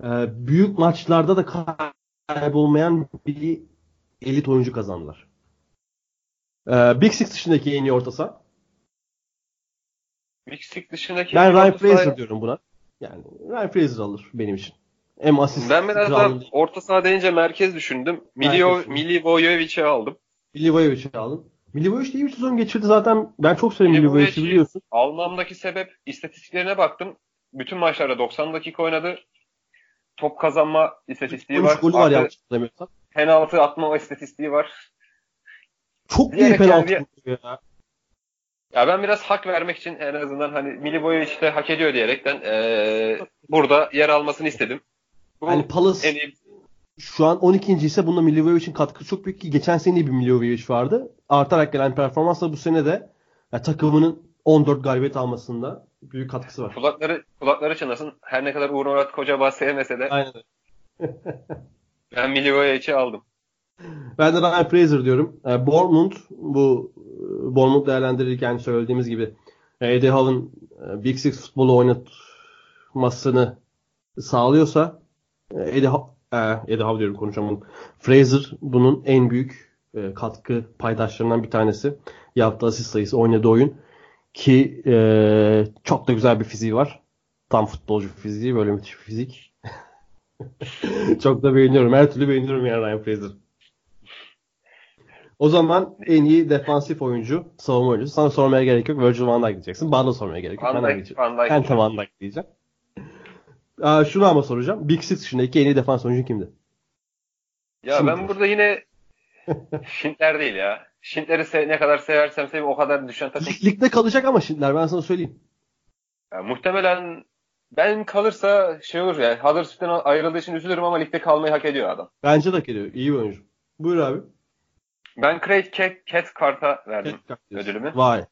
[SPEAKER 2] e, büyük maçlarda da kaybolmayan bir elit oyuncu kazandılar. E, Big Six dışındaki en iyi orta saha.
[SPEAKER 3] Mixik dışındaki
[SPEAKER 2] Ben Ryan
[SPEAKER 3] orta sahaya-
[SPEAKER 2] Fraser diyorum buna. Yani Ryan Fraser alır benim için. Hem asist
[SPEAKER 3] Ben biraz daha orta saha deyince merkez düşündüm. Milio. Milivojevic'i aldım.
[SPEAKER 2] Milivojevic'i alın. Milivojevic iyi bir sezon geçirdi zaten. Ben çok severim Milivojevic'i biliyorsun.
[SPEAKER 3] Almamdaki sebep istatistiklerine baktım. Bütün maçlarda 90 dakika oynadı. Top kazanma istatistiği
[SPEAKER 2] 13
[SPEAKER 3] var.
[SPEAKER 2] golü var yanlış hatırlamıyorsam.
[SPEAKER 3] Penaltı atma istatistiği var.
[SPEAKER 2] Çok iyi penaltı
[SPEAKER 3] yani
[SPEAKER 2] vuruyor ya.
[SPEAKER 3] Ya ben biraz hak vermek için en azından hani Milivojevic de hak ediyor diyerekten eee, burada yer almasını istedim. Bu
[SPEAKER 2] Yani Palace
[SPEAKER 3] en iyi
[SPEAKER 2] şu an 12. ise bunda Milivojevic'in katkısı çok büyük ki geçen sene bir Milivojevic vardı. Artarak gelen performansla bu sene de ya, takımının 14 galibiyet almasında büyük katkısı var.
[SPEAKER 3] kulakları kulakları çınlasın. Her ne kadar Uğur Murat Kocabağ sevmese de
[SPEAKER 2] Aynen.
[SPEAKER 3] ben Milivojevic'i aldım.
[SPEAKER 2] Ben de Ryan Fraser diyorum. E, Bournemouth bu e, Bournemouth değerlendirirken söylediğimiz gibi e, Eddie Howe'ın e, Big Six futbolu oynatmasını sağlıyorsa Eddie, Howe, e, Eddie Howe diyorum konuşamadım. Fraser bunun en büyük e, katkı paydaşlarından bir tanesi. Yaptığı asist sayısı oynadığı oyun ki e, çok da güzel bir fiziği var. Tam futbolcu fiziği böyle müthiş bir fizik. çok da beğeniyorum. Her türlü beğeniyorum yani Ryan Fraser. O zaman en iyi defansif oyuncu, savunma oyuncusu. Sana sormaya gerek yok. Virgil van Dijk diyeceksin. Bana da sormaya gerek yok.
[SPEAKER 3] Van Dijk. Van Dijk.
[SPEAKER 2] Ben de Van Dijk diyeceğim. Aa, şunu ama soracağım. Big Six dışındaki en iyi defans oyuncu kimdi?
[SPEAKER 3] Ya
[SPEAKER 2] Schindler.
[SPEAKER 3] ben burada yine Schindler değil ya. Schindler'i se- ne kadar seversem seveyim o kadar düşen takım.
[SPEAKER 2] Ligde kalacak ama Schindler ben sana söyleyeyim.
[SPEAKER 3] Ya, muhtemelen ben kalırsa şey olur ya. Huddersfield'den ayrıldığı için üzülürüm ama ligde kalmayı hak ediyor adam.
[SPEAKER 2] Bence de hak ediyor. İyi bir oyuncu. Buyur abi.
[SPEAKER 3] Ben Craig Cat, Cathcart'a verdim
[SPEAKER 2] diyorsun.
[SPEAKER 3] ödülümü.
[SPEAKER 2] Vay.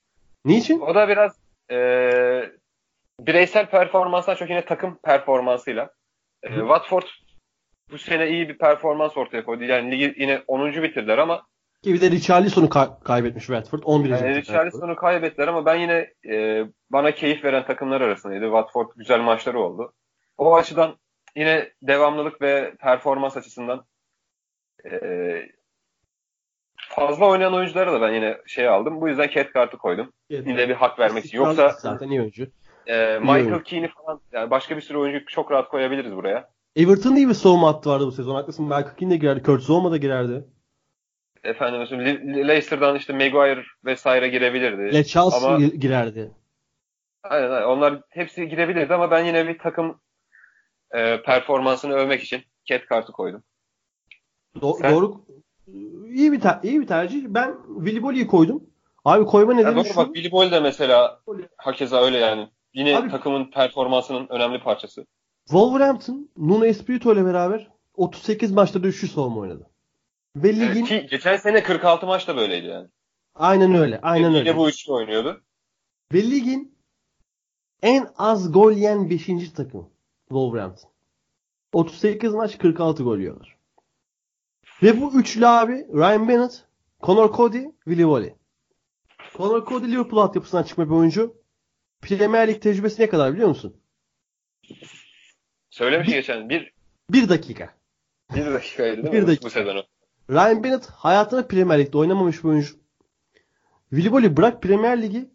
[SPEAKER 2] Niçin?
[SPEAKER 3] O da biraz e, bireysel performanstan çok yine takım performansıyla. E. Watford bu sene iyi bir performans ortaya koydu. Yani ligi yine 10. bitirdiler ama
[SPEAKER 2] Ki bir de Richarlison'u ka- kaybetmiş Watford. 11.
[SPEAKER 3] yani Richarlison'u kaybettiler ama ben yine e, bana keyif veren takımlar arasındaydı. Watford güzel maçları oldu. O açıdan yine devamlılık ve performans açısından e, fazla oynayan oyunculara da ben yine şey aldım. Bu yüzden Cathcart'ı koydum.
[SPEAKER 2] Watford.
[SPEAKER 3] Yine bir hak vermek için. Yoksa
[SPEAKER 2] zaten iyi oyuncu.
[SPEAKER 3] e, Michael. Keane'i falan yani başka bir sürü oyuncu çok rahat koyabiliriz buraya.
[SPEAKER 2] Everton'da iyi bir savunma hattı vardı bu sezon. Haklısın. Michael Keane de girerdi. Kurt Zouma da girerdi.
[SPEAKER 3] Efendim Leicester'dan işte Maguire vesaire girebilirdi.
[SPEAKER 2] Le Chelsea
[SPEAKER 3] Ama-
[SPEAKER 2] gi- girerdi.
[SPEAKER 3] Aynen, aynen. Onlar hepsi girebilirdi ama ben yine bir takım e, performansını övmek için Cathcart'ı koydum.
[SPEAKER 2] Do-
[SPEAKER 3] Sen-
[SPEAKER 2] Doğru. İyi bir ter- iyi bir tercih. Ben Willy Bolly'yi koydum. Abi koyma nedeni
[SPEAKER 3] Yani
[SPEAKER 2] şu.
[SPEAKER 3] bak Boyle de mesela hakeza öyle yani. Yine
[SPEAKER 2] Abi-
[SPEAKER 3] takımın performansının önemli parçası.
[SPEAKER 2] Wolverhampton Nuno Espirito ile beraber 38 maçta düşüş savunma oynadı. Ve ligin
[SPEAKER 3] ki geçen sene 46 maçta böyleydi yani.
[SPEAKER 2] aynen öyle. Aynen
[SPEAKER 3] Yine
[SPEAKER 2] öyle.
[SPEAKER 3] bu üçlü oynuyordu.
[SPEAKER 2] Ve ligin en az gol yiyen 5. takım Wolverhampton. 38 maç 46 gol yiyorlar. Ve bu üçlü abi Ryan Bennett, Conor Cody, Willy Wally. Conor Cody Liverpool altyapısından çıkma bir oyuncu. Premier Lig tecrübesi ne kadar biliyor musun?
[SPEAKER 3] Söylemiş
[SPEAKER 2] Bir-
[SPEAKER 3] geçen bir
[SPEAKER 2] Bir dakika.
[SPEAKER 3] bir dakikaydı değil
[SPEAKER 2] Bir dakika.
[SPEAKER 3] bu sezonu?
[SPEAKER 2] Ryan Bennett hayatında Premier Lig'de oynamamış bir oyuncu. Wally bırak Premier Ligi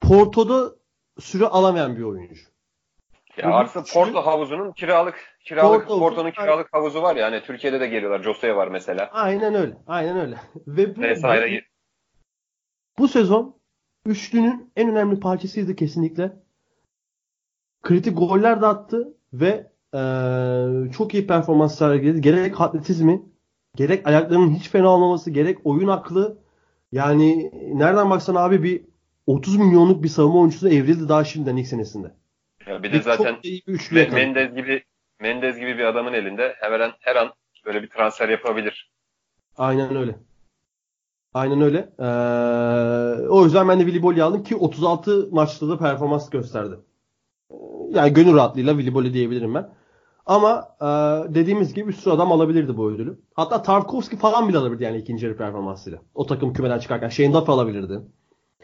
[SPEAKER 2] Porto'da süre alamayan bir oyuncu.
[SPEAKER 3] Ya artık
[SPEAKER 2] üçlü-
[SPEAKER 3] Porto havuzunun kiralık kiralık
[SPEAKER 2] Porto-
[SPEAKER 3] Porto'nun kiralık havuzu var ya hani Türkiye'de de geliyorlar. Jose var mesela.
[SPEAKER 2] Aynen öyle. Aynen öyle. Ve bu,
[SPEAKER 3] Vesaire.
[SPEAKER 2] bu sezon üçlünün en önemli parçasıydı kesinlikle. Kritik goller de attı ve eee, çok iyi performans sergiledi. Gerek atletizmi, gerek ayaklarının hiç fena olmaması, gerek oyun aklı. Yani nereden baksan abi bir 30 milyonluk bir savunma oyuncusuna evrildi daha şimdiden ilk senesinde.
[SPEAKER 3] Ya bir
[SPEAKER 2] Ve
[SPEAKER 3] de zaten
[SPEAKER 2] çok iyi bir.
[SPEAKER 3] Mendez gibi Mendez gibi bir adamın elinde hemen an- her an böyle bir transfer yapabilir.
[SPEAKER 2] Aynen öyle. Aynen öyle. Ee, o yüzden ben de Willy Bolly'i aldım ki 36 maçta da performans gösterdi. Ee, Yani gönül rahatlığıyla Willy Bolly diyebilirim ben. Ama e, dediğimiz gibi bir sürü adam alabilirdi bu ödülü. Hatta Tarkovski falan bile alabilirdi yani ikinci yarı performansıyla. O takım kümeden çıkarken Shane Duffy alabilirdi.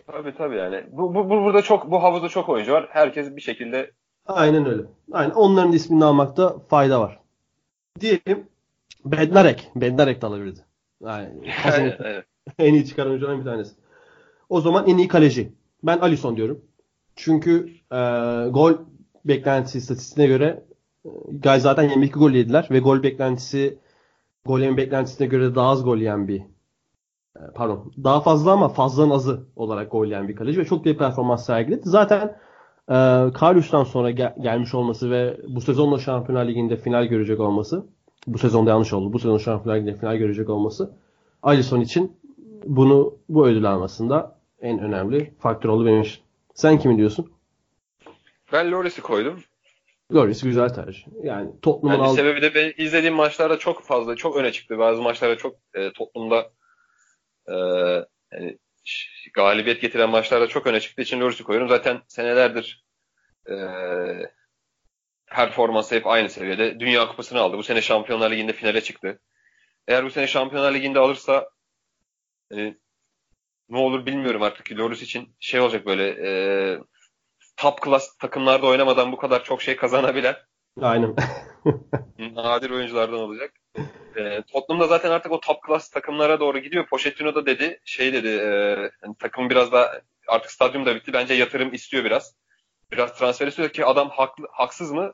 [SPEAKER 3] Tabii tabii yani. Bu, bu, bu burada çok bu havuzda çok oyuncu var. Herkes bir şekilde
[SPEAKER 2] Aynen öyle. Aynen. Onların ismini almakta fayda var. Diyelim Bednarek. Bednarek de alabilirdi. Yani, en iyi çıkaran oyunculardan bir tanesi. O zaman en iyi kaleci. Ben Alisson diyorum. Çünkü e, gol beklentisi istatistiğine göre Gay zaten 22 gol yediler ve gol beklentisi gol yeme beklentisine göre daha az gol yiyen bir e, pardon daha fazla ama fazlanın azı olarak gol yiyen bir kaleci ve çok iyi performans sergiledi. Zaten e, Karius'tan sonra gel- gelmiş olması ve bu sezonla Şampiyonlar Ligi'nde final görecek olması bu sezonda yanlış oldu. Bu sezon Şampiyonlar Ligi'nde final görecek olması Alisson için bunu bu ödül almasında en önemli faktör oldu benim için. Sen kimi diyorsun?
[SPEAKER 3] Ben Loris'i koydum.
[SPEAKER 2] Loris güzel tercih. Yani Tottenham'ın
[SPEAKER 3] Yani
[SPEAKER 2] aldığı
[SPEAKER 3] sebebi de ben izlediğim maçlarda çok fazla, çok öne çıktı. Bazı maçlarda çok e, toplumda e, yani galibiyet getiren maçlarda çok öne çıktığı için Loris'i koyuyorum. Zaten senelerdir e, performansı hep aynı seviyede. Dünya Kupası'nı aldı. Bu sene Şampiyonlar Ligi'nde finale çıktı. Eğer bu sene Şampiyonlar Ligi'nde alırsa e, ne olur bilmiyorum artık. Loris için şey olacak böyle e, top class takımlarda oynamadan bu kadar çok şey kazanabilen
[SPEAKER 2] Aynen.
[SPEAKER 3] nadir oyunculardan olacak. E, Tottenham da zaten artık o top class takımlara doğru gidiyor. Pochettino da dedi, şey dedi, e, hani takım biraz daha artık stadyum da bitti. Bence yatırım istiyor biraz. Biraz transfer istiyor ki adam haklı, haksız mı?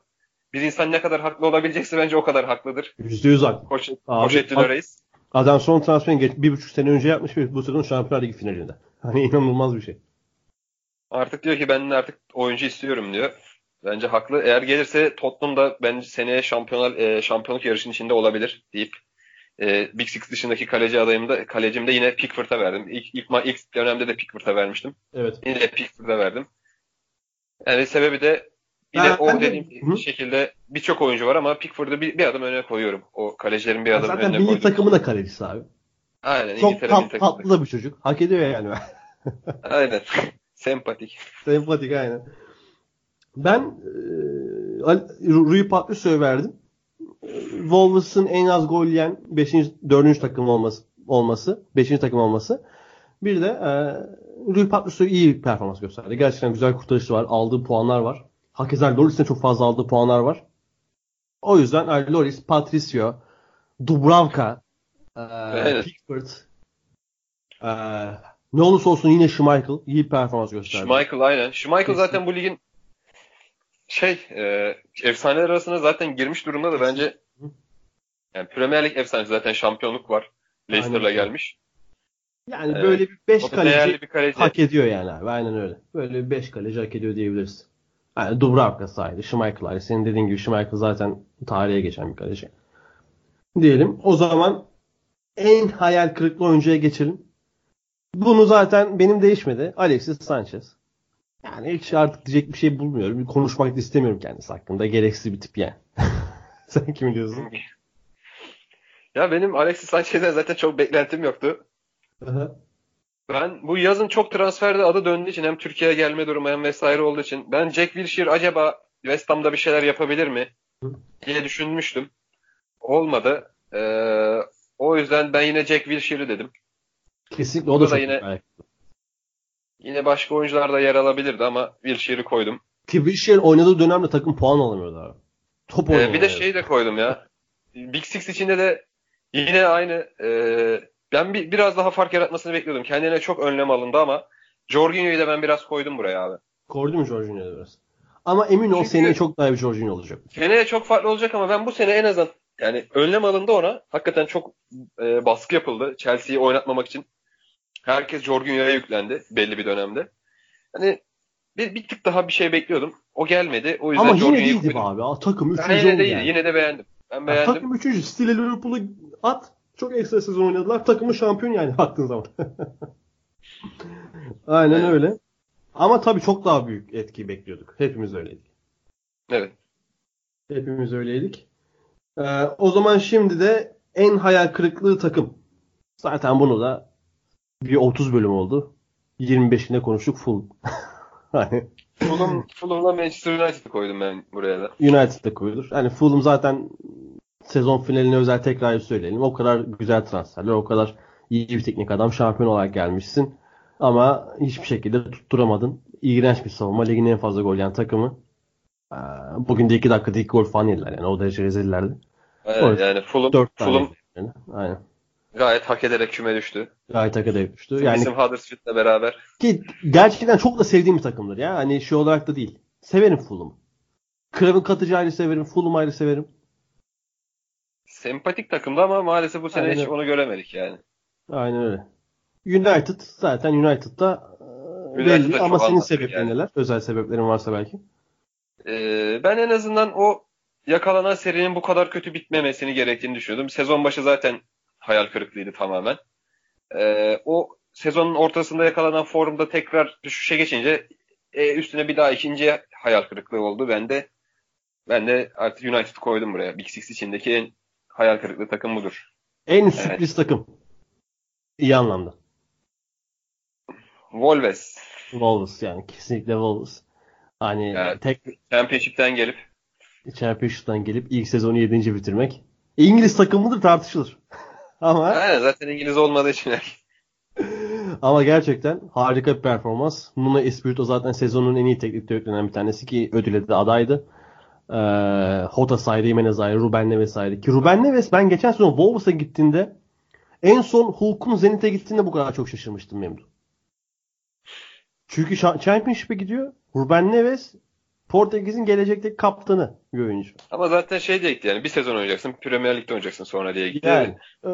[SPEAKER 3] Bir insan ne kadar haklı olabilecekse bence o kadar haklıdır.
[SPEAKER 2] %100 haklı.
[SPEAKER 3] Poche-
[SPEAKER 2] Abi,
[SPEAKER 3] Pochettino
[SPEAKER 2] bak-
[SPEAKER 3] reis.
[SPEAKER 2] Adam son transferini geç, bir buçuk sene önce yapmış bu sezon Şampiyonlar Ligi finalinde. Hani inanılmaz bir şey.
[SPEAKER 3] Artık diyor ki ben artık oyuncu istiyorum diyor. Bence haklı. Eğer gelirse Tottenham da bence seneye şampiyonlar e, şampiyonluk yarışının içinde olabilir deyip e, Big Six dışındaki kaleci adayımda kalecimde yine Pickford'a verdim. İlk, ilk, ilk dönemde de Pickford'a vermiştim.
[SPEAKER 2] Evet.
[SPEAKER 3] Yine de Pickford'a verdim. Yani sebebi de yine
[SPEAKER 2] Ben-
[SPEAKER 3] o
[SPEAKER 2] ben de-
[SPEAKER 3] dediğim
[SPEAKER 2] Hı.
[SPEAKER 3] şekilde birçok oyuncu var ama Pickford'u bir, bir adım öne koyuyorum. O kalecilerin bir adım
[SPEAKER 2] Zaten
[SPEAKER 3] önüne
[SPEAKER 2] milli
[SPEAKER 3] koydum.
[SPEAKER 2] takımın da kalecisi abi.
[SPEAKER 3] Aynen
[SPEAKER 2] Çok tat,
[SPEAKER 3] milli takımı.
[SPEAKER 2] tatlı da bir çocuk. Hak ediyor yani.
[SPEAKER 3] Aynen. Sempatik.
[SPEAKER 2] Sempatik aynen. Ben e, Rui Patricio'ya verdim. Wolves'ın en az gol yiyen 5. 4. takım olması olması, 5. takım olması. Bir de e, Rui Patricio iyi bir performans gösterdi. Gerçekten güzel kurtarışı var. Aldığı puanlar var. Hakeza Loris'in çok fazla aldığı puanlar var. O yüzden e, Loris, Patricio, Dubravka, e,
[SPEAKER 3] Evet.
[SPEAKER 2] Pickford, e, ne olursa olsun yine Schmeichel iyi performans gösterdi.
[SPEAKER 3] Schmeichel aynen. Schmeichel
[SPEAKER 2] Kesin.
[SPEAKER 3] zaten bu ligin şey e, efsaneler arasına zaten girmiş durumda da bence yani Premier Lig efsanesi zaten şampiyonluk var. Leicester'la gelmiş.
[SPEAKER 2] Yani
[SPEAKER 3] Evet.
[SPEAKER 2] böyle bir 5
[SPEAKER 3] O da değerli
[SPEAKER 2] kaleci
[SPEAKER 3] bir kaleci.
[SPEAKER 2] hak ediyor yani abi. Aynen öyle. Böyle bir 5 kaleci hak ediyor diyebiliriz. Yani Dubravka saydı. Schmeichel ayrı. Senin dediğin gibi Schmeichel zaten tarihe geçen bir kaleci. Diyelim. O zaman en hayal kırıklığı oyuncuya geçelim. Bunu zaten benim değişmedi. Alexis Sanchez. Yani hiç artık diyecek bir şey bulmuyorum. Konuşmak da istemiyorum kendisi hakkında. Gereksiz bir tip yani. Sen kimi diyorsun?
[SPEAKER 3] Ya benim Alexis Sanchez'den zaten çok beklentim yoktu.
[SPEAKER 2] Aha.
[SPEAKER 3] Ben bu yazın çok transferde adı döndüğü için hem Türkiye'ye gelme durumu hem vesaire olduğu için ben Jack Wilshere acaba West Ham'da bir şeyler yapabilir mi diye düşünmüştüm. Olmadı. Ee, o yüzden ben yine Jack Wilshere'ı dedim.
[SPEAKER 2] Kesinlikle o da
[SPEAKER 3] Burada
[SPEAKER 2] çok
[SPEAKER 3] yine-
[SPEAKER 2] yine...
[SPEAKER 3] Yine başka oyuncular da yer alabilirdi ama Wilshere'ı koydum.
[SPEAKER 2] Ki Wilshere oynadığı dönemde takım puan alamıyordu abi. Top
[SPEAKER 3] Ee, bir de şey de koydum ya. Big Six içinde de yine aynı e, ben bir, biraz daha fark yaratmasını bekliyordum. Kendine çok önlem alındı ama Jorginho'yu da ben biraz koydum buraya abi.
[SPEAKER 2] Koydu mu Jorginho'ya biraz? Ama emin ol
[SPEAKER 3] Çünkü-
[SPEAKER 2] seneye çok daha bir Jorginho olacak.
[SPEAKER 3] Seneye çok farklı olacak ama ben bu sene en azından yani önlem alındı ona. Hakikaten çok e, baskı yapıldı. Chelsea'yi oynatmamak için. Herkes Jorginho'ya yüklendi belli bir dönemde. Hani bir, bir tık daha bir şey bekliyordum. O gelmedi. O yüzden
[SPEAKER 2] Ama yine değildi abi. Aa, Takım üçüncü
[SPEAKER 3] yine
[SPEAKER 2] oldu
[SPEAKER 3] de
[SPEAKER 2] yani.
[SPEAKER 3] Yine de beğendim. Ben
[SPEAKER 2] Ya,
[SPEAKER 3] beğendim.
[SPEAKER 2] takım üçüncü. Stile Liverpool'u at. Çok ekstra sezon oynadılar. Takımı şampiyon yani baktığın zaman. Aynen
[SPEAKER 3] Evet.
[SPEAKER 2] öyle. Ama tabii çok daha büyük etki bekliyorduk. Hepimiz öyleydik.
[SPEAKER 3] Evet.
[SPEAKER 2] Hepimiz öyleydik. Ee, o zaman şimdi de en hayal kırıklığı takım. Zaten bunu da bir 30 bölüm oldu. 25'inde konuştuk full. hani
[SPEAKER 3] Fulham, Fulham'la Manchester United'ı koydum ben buraya da.
[SPEAKER 2] United'da koyulur. Hani Fulham zaten sezon finaline özel tekrar söyleyelim. O kadar güzel transferler, o kadar iyi bir teknik adam, şampiyon olarak gelmişsin. Ama hiçbir şekilde tutturamadın. İğrenç bir savunma. Ligin en fazla gol yiyen takımı. Ee, Bugün de 2 dakikada 2 gol falan yediler yani. O derece rezillerdi.
[SPEAKER 3] Evet,
[SPEAKER 2] Evet.
[SPEAKER 3] yani Fulham,
[SPEAKER 2] 4 tane.
[SPEAKER 3] Fulham
[SPEAKER 2] Yani. Aynen.
[SPEAKER 3] Gayet hak ederek küme düştü.
[SPEAKER 2] Gayet hak edilmişti.
[SPEAKER 3] Yani,
[SPEAKER 2] Yani
[SPEAKER 3] Bizim Huddersfield'la beraber.
[SPEAKER 2] ki gerçekten çok da sevdiğim bir takımdır ya. Hani şey olarak da değil. Severim Fulham'ı. Krav'ın katıcı ayrı severim. Fulham'ı ayrı severim.
[SPEAKER 3] Sempatik takımdı ama maalesef bu sene
[SPEAKER 2] Aynen
[SPEAKER 3] hiç onu göremedik yani.
[SPEAKER 2] Aynen öyle. United zaten United'da e,
[SPEAKER 3] United'da
[SPEAKER 2] belli ama senin sebeplerin
[SPEAKER 3] yani.
[SPEAKER 2] neler? Özel sebeplerin varsa belki.
[SPEAKER 3] Ee, ben en azından o yakalanan serinin bu kadar kötü bitmemesini gerektiğini düşünüyordum. Sezon başı zaten hayal kırıklığıydı tamamen. Ee, o sezonun ortasında yakalanan formda tekrar düşüşe geçince e, üstüne bir daha ikinci hayal kırıklığı oldu. Ben de ben de artık United koydum buraya. Big Six içindeki en hayal kırıklığı takım budur.
[SPEAKER 2] En sürpriz takım. İyi anlamda.
[SPEAKER 3] Wolves.
[SPEAKER 2] Wolves yani. Kesinlikle Wolves. Hani
[SPEAKER 3] Evet.
[SPEAKER 2] tek
[SPEAKER 3] Championship'ten gelip
[SPEAKER 2] Championship'tan gelip ilk sezonu 7. bitirmek. İngiliz takımıdır tartışılır. ama
[SPEAKER 3] Aynen, zaten İngiliz olmadığı için
[SPEAKER 2] ama gerçekten harika bir performans. Nuno Espirito zaten sezonun en iyi teknik direktörlerinden bir tanesi ki ödüle de adaydı. Ee, Hota saydı, Jimenez ayrı, Ruben Neves ayrı. Ki Ruben Neves ben geçen sezon Wolves'a gittiğinde en son Hulk'un Zenit'e gittiğinde bu kadar çok şaşırmıştım Memduh. Çünkü Championship'e gidiyor. Ruben Neves Portekiz'in gelecekteki kaptanı bir oyuncu.
[SPEAKER 3] Ama zaten şey diye gitti yani bir sezon oynayacaksın Premier Lig'de oynayacaksın sonra diye gitti.
[SPEAKER 2] Yani e,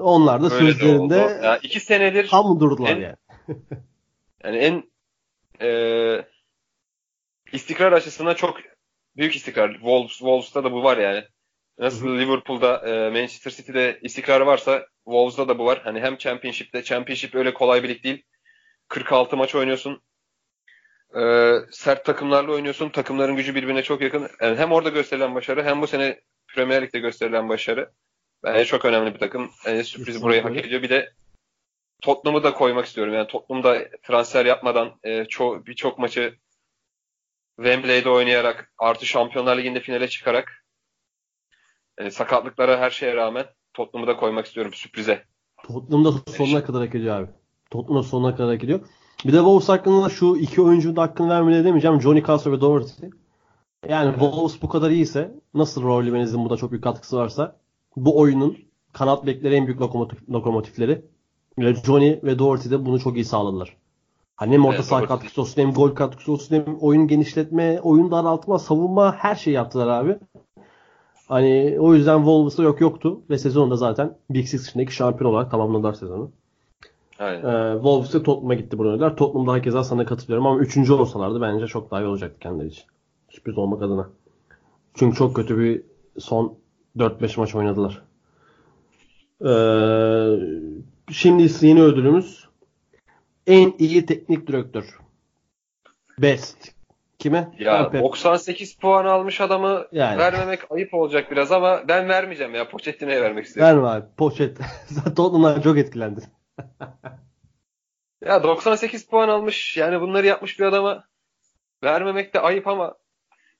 [SPEAKER 2] onlar da
[SPEAKER 3] Öyle de
[SPEAKER 2] sözlerinde
[SPEAKER 3] oldu. Ya iki senedir
[SPEAKER 2] tam durdular
[SPEAKER 3] En-
[SPEAKER 2] yani.
[SPEAKER 3] yani en e, istikrar açısından çok büyük istikrar. Wolves, Wolves'ta da bu var yani. Nasıl Liverpool'da, e, Manchester City'de istikrar varsa Wolves'da da bu var. Hani hem Championship'te, Championship öyle kolay bir lig değil. 46 maç oynuyorsun. E, sert takımlarla oynuyorsun. Takımların gücü birbirine çok yakın. Yani hem orada gösterilen başarı hem bu sene Premier Lig'de gösterilen başarı. Bence çok önemli bir takım. Yani sürpriz burayı hak ediyor. Bir de Tottenham'ı da koymak istiyorum. Yani Tottenham'da transfer yapmadan e, ço- birçok maçı Wembley'de oynayarak artı Şampiyonlar Ligi'nde finale çıkarak yani sakatlıklara her şeye rağmen Tottenham'ı da koymak istiyorum sürprize.
[SPEAKER 2] Tottenham'da sonuna kadar hak ediyor abi. Tottenham'da sonuna kadar hak ediyor. Bir de Wolves hakkında şu iki oyuncunun da hakkını vermeli demeyeceğim. Johnny Castro ve Doherty. Yani Wolves bu kadar iyiyse nasıl Roy Limeniz'in burada çok büyük katkısı varsa bu oyunun kanat bekleri en büyük lokomotif, lokomotifleri. Ve Johnny ve Doherty de bunu çok iyi sağladılar. Hani hem orta
[SPEAKER 3] Evet,
[SPEAKER 2] saha katkısı olsun hem gol katkısı olsun hem oyun genişletme, oyun daraltma, savunma her şeyi yaptılar abi. Hani o yüzden Wolves'da yok yoktu ve sezonda zaten Big Six içindeki şampiyon olarak tamamladılar sezonu.
[SPEAKER 3] Aynen.
[SPEAKER 2] Ee, Wolves de Tottenham'a gitti oynadılar. Tottenham'da hakeza sana katılıyorum ama üçüncü olsalardı bence çok daha iyi olacaktı kendileri için. Sürpriz olmak adına. Çünkü çok kötü bir son 4-5 maç oynadılar. Ee, şimdi yeni ödülümüz en iyi teknik direktör. Best. Kime?
[SPEAKER 3] Ya
[SPEAKER 2] Mbappe.
[SPEAKER 3] 98 puan almış adamı
[SPEAKER 2] Yani.
[SPEAKER 3] vermemek ayıp olacak biraz ama ben vermeyeceğim ya. Pochettino'ya vermek istiyorum.
[SPEAKER 2] Verme abi. Zaten Tottenham'dan çok etkilendi.
[SPEAKER 3] Ya 98 puan almış. Yani bunları yapmış bir adama vermemek de ayıp ama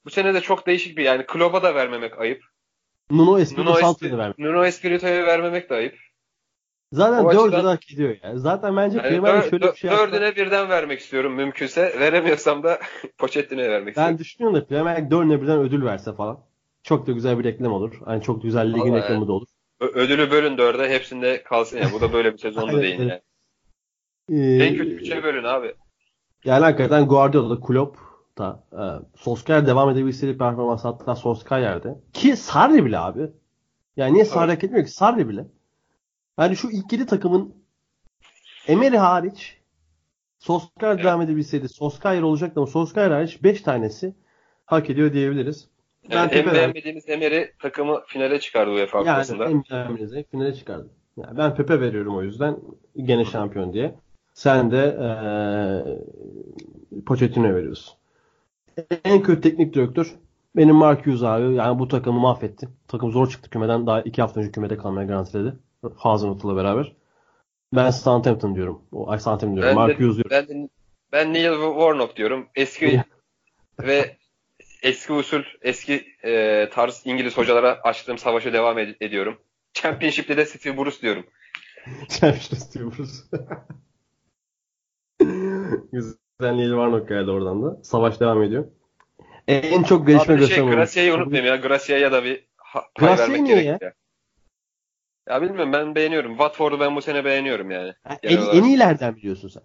[SPEAKER 3] bu sene de çok değişik bir yani Klopp'a da vermemek ayıp.
[SPEAKER 2] Nuno Espirito
[SPEAKER 3] Nuno,
[SPEAKER 2] Santo'yu da
[SPEAKER 3] Espir-
[SPEAKER 2] verme.
[SPEAKER 3] Nuno Espirito'ya vermemek de ayıp.
[SPEAKER 2] Zaten
[SPEAKER 3] O
[SPEAKER 2] dördü
[SPEAKER 3] açıdan-
[SPEAKER 2] hak ediyor ya. Zaten bence
[SPEAKER 3] Yani
[SPEAKER 2] Premier
[SPEAKER 3] dör-
[SPEAKER 2] şöyle bir şey
[SPEAKER 3] dö-
[SPEAKER 2] yapsa-
[SPEAKER 3] dördüne birden vermek istiyorum mümkünse. Veremiyorsam da Pochettino'ya vermek
[SPEAKER 2] Ben
[SPEAKER 3] istiyorum.
[SPEAKER 2] düşünüyorum da Premier Lig dördüne birden ödül verse falan. Çok da güzel bir reklam olur. Hani çok güzel ligin
[SPEAKER 3] Vallahi
[SPEAKER 2] reklamı da olur.
[SPEAKER 3] Ödülü bölün dörde hepsinde kalsın ya. Bu da böyle bir sezon da
[SPEAKER 2] Evet,
[SPEAKER 3] değil
[SPEAKER 2] evet.
[SPEAKER 3] yani.
[SPEAKER 2] Ee,
[SPEAKER 3] En kötü üçe bölün abi.
[SPEAKER 2] Yani hakikaten Guardiola, Klopp da e, Solskjaer devam edebilseydi performans hatta Solskjaer'de. Ki Sarri bile abi. Yani niye Sarri hak etmiyor ki? Sarri bile. Yani şu ilk yedi takımın Emery hariç Solskjaer
[SPEAKER 3] Evet.
[SPEAKER 2] devam edebilseydi Solskjaer olacaktı ama Solskjaer hariç 5 tanesi hak ediyor diyebiliriz. Ben
[SPEAKER 3] Yani en beğenmediğimiz Emery takımı finale çıkardı UEFA
[SPEAKER 2] Yani
[SPEAKER 3] Kupası'nda.
[SPEAKER 2] en beğenmenize finale çıkardı. Yani ben Pepe veriyorum o yüzden gene şampiyon diye. Sen de eee Pochettino'ya veriyorsun. En kötü teknik direktör benim Mark Hughes abi. Yani bu takımı mahvetti. Takım zor çıktı kümeden. Daha iki hafta önce kümede kalmaya garantiledi. Hazenhut'la beraber. Ben Southampton diyorum. O, ay Southampton diyorum.
[SPEAKER 3] Ben
[SPEAKER 2] Mark
[SPEAKER 3] de-
[SPEAKER 2] Hughes diyorum.
[SPEAKER 3] Ben, ben Neil Warnock diyorum. Eski ve eski usul, eski e, tarz İngiliz hocalara açtığım savaşı devam ed- ediyorum. Championship'te de Steve Bruce diyorum.
[SPEAKER 2] Champions diyoruz. Güzel Neil Warnock geldi oradan da. Savaş devam ediyor. En çok gelişme
[SPEAKER 3] Abi şey Gracia'yı unutmayayım ya. Gracia'ya da bir ha- pay vermek gerek ya. Ya bilmiyorum ben beğeniyorum. Watford'u ben bu sene beğeniyorum yani.
[SPEAKER 2] Ha, En,
[SPEAKER 3] olarak.
[SPEAKER 2] en iyilerden biliyorsun sen.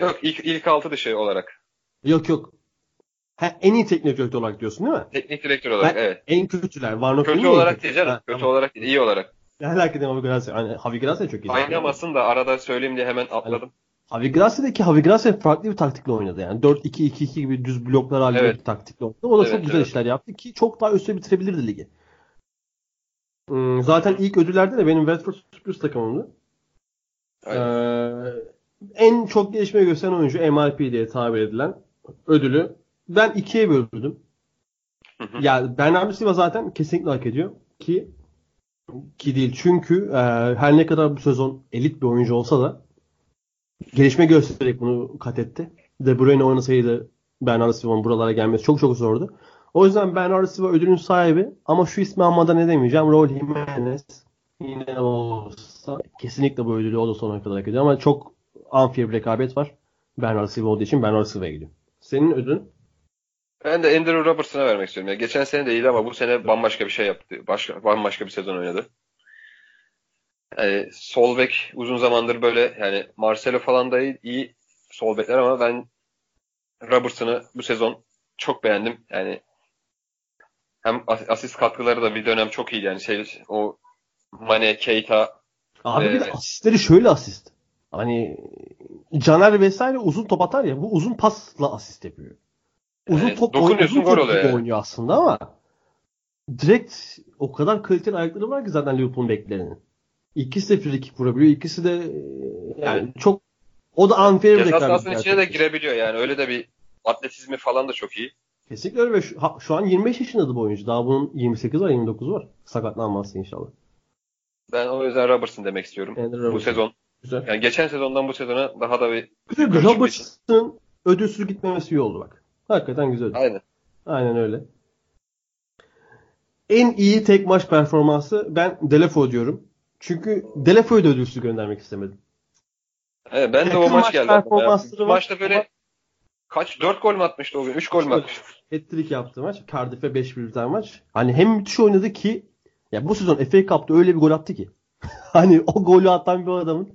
[SPEAKER 3] Yok ilk, ilk altı dışı olarak.
[SPEAKER 2] Yok yok. Ha, en iyi teknik direktör olarak diyorsun değil mi?
[SPEAKER 3] Teknik direktör olarak
[SPEAKER 2] Ben-
[SPEAKER 3] evet.
[SPEAKER 2] En kötüler. Warnock
[SPEAKER 3] Kötü olarak değil canım.
[SPEAKER 2] Ha,
[SPEAKER 3] Kötü
[SPEAKER 2] tamam.
[SPEAKER 3] olarak değil. iyi olarak.
[SPEAKER 2] Ne alaka değil Javi Gracia. Hani Javi Gracia çok iyi.
[SPEAKER 3] Oynamasın da arada söyleyeyim diye hemen atladım.
[SPEAKER 2] Javi Gracia'daki Javi Gracia farklı bir taktikle oynadı yani. 4-2-2-2 gibi düz bloklar halinde
[SPEAKER 3] Evet.
[SPEAKER 2] bir taktikle oynadı. O da çok
[SPEAKER 3] Evet,
[SPEAKER 2] güzel
[SPEAKER 3] evet.
[SPEAKER 2] işler yaptı ki çok daha üstüne bitirebilirdi ligi. Hmm, zaten ilk ödüllerde de benim Watford sürpriz takımımdı.
[SPEAKER 3] Aynen.
[SPEAKER 2] Ee, en çok gelişme gösteren oyuncu MIP diye tabir edilen ödülü ben ikiye böldüm.
[SPEAKER 3] Hı hı.
[SPEAKER 2] ya Bernardo Silva zaten kesinlikle hak ediyor ki ki değil çünkü e, her ne kadar bu sezon elit bir oyuncu olsa da gelişme göstererek bunu kat etti. De Bruyne oynasaydı Bernardo Silva'nın buralara gelmesi çok çok zordu. O yüzden Bernardo Silva ödülün sahibi ama şu ismi almadan ne demeyeceğim. Raul Jimenez yine olsa kesinlikle bu ödülü o da sonuna kadar hak ediyor ama çok unfair bir rekabet var. Bernardo Silva olduğu için Bernardo Silva'ya gidiyor. Senin ödülün?
[SPEAKER 3] Ben de Andrew Robertson'a vermek istiyorum. Ya geçen sene de iyiydi ama bu sene bambaşka bir şey yaptı. Başka, bambaşka bir sezon oynadı. Yani sol bek uzun zamandır böyle yani Marcelo falan da iyi, iyi sol bekler ama ben Robertson'ı bu sezon çok beğendim. Yani hem as- asist katkıları da bir dönem çok iyiydi. Yani şey o Mane, Keita
[SPEAKER 2] Abi bir de
[SPEAKER 3] Evet.
[SPEAKER 2] asistleri şöyle asist. Hani Caner vesaire uzun top atar ya bu uzun pasla asist yapıyor. Uzun
[SPEAKER 3] Yani
[SPEAKER 2] top
[SPEAKER 3] dokunuyorsun,
[SPEAKER 2] uzun
[SPEAKER 3] gol oluyor yani.
[SPEAKER 2] oynuyor aslında ama direkt o kadar kaliteli ayakları var ki zaten Liverpool'un beklerinin. İkisi de free kick vurabiliyor. İkisi de e, yani çok o da unfair bir
[SPEAKER 3] Ceza
[SPEAKER 2] rekabet
[SPEAKER 3] sahasının içine de girebiliyor yani. Öyle de bir atletizmi falan da çok iyi.
[SPEAKER 2] Kesinlikle öyle ve şu, ha- şu an 25 yaşında bu oyuncu. Daha bunun 28 var 29 var. Sakatlanmazsa inşallah.
[SPEAKER 3] Ben o yüzden Robertson demek istiyorum.
[SPEAKER 2] Andrew
[SPEAKER 3] Bu
[SPEAKER 2] Robertson.
[SPEAKER 3] sezon.
[SPEAKER 2] Güzel.
[SPEAKER 3] Yani geçen sezondan bu sezona daha da bir
[SPEAKER 2] Robertson'ın ödülsüz gitmemesi iyi oldu bak. Hakikaten güzel.
[SPEAKER 3] Aynen.
[SPEAKER 2] Aynen öyle. En iyi tek maç performansı ben Delefo diyorum. Çünkü Delefo'yu da ödülsüz göndermek istemedim.
[SPEAKER 3] Evet, ben de
[SPEAKER 2] Yakın
[SPEAKER 3] o maç
[SPEAKER 2] maç
[SPEAKER 3] geldi.
[SPEAKER 2] performansları
[SPEAKER 3] maçta böyle kaç 4 gol mü atmıştı o gün? 3 gol mü atmıştı?
[SPEAKER 2] Hat-trick yaptı maç. Cardiff'e 5-1 biten maç. Hani hem müthiş oynadı ki ya bu sezon FA Cup'ta öyle bir gol attı ki. hani o golü atan bir adamın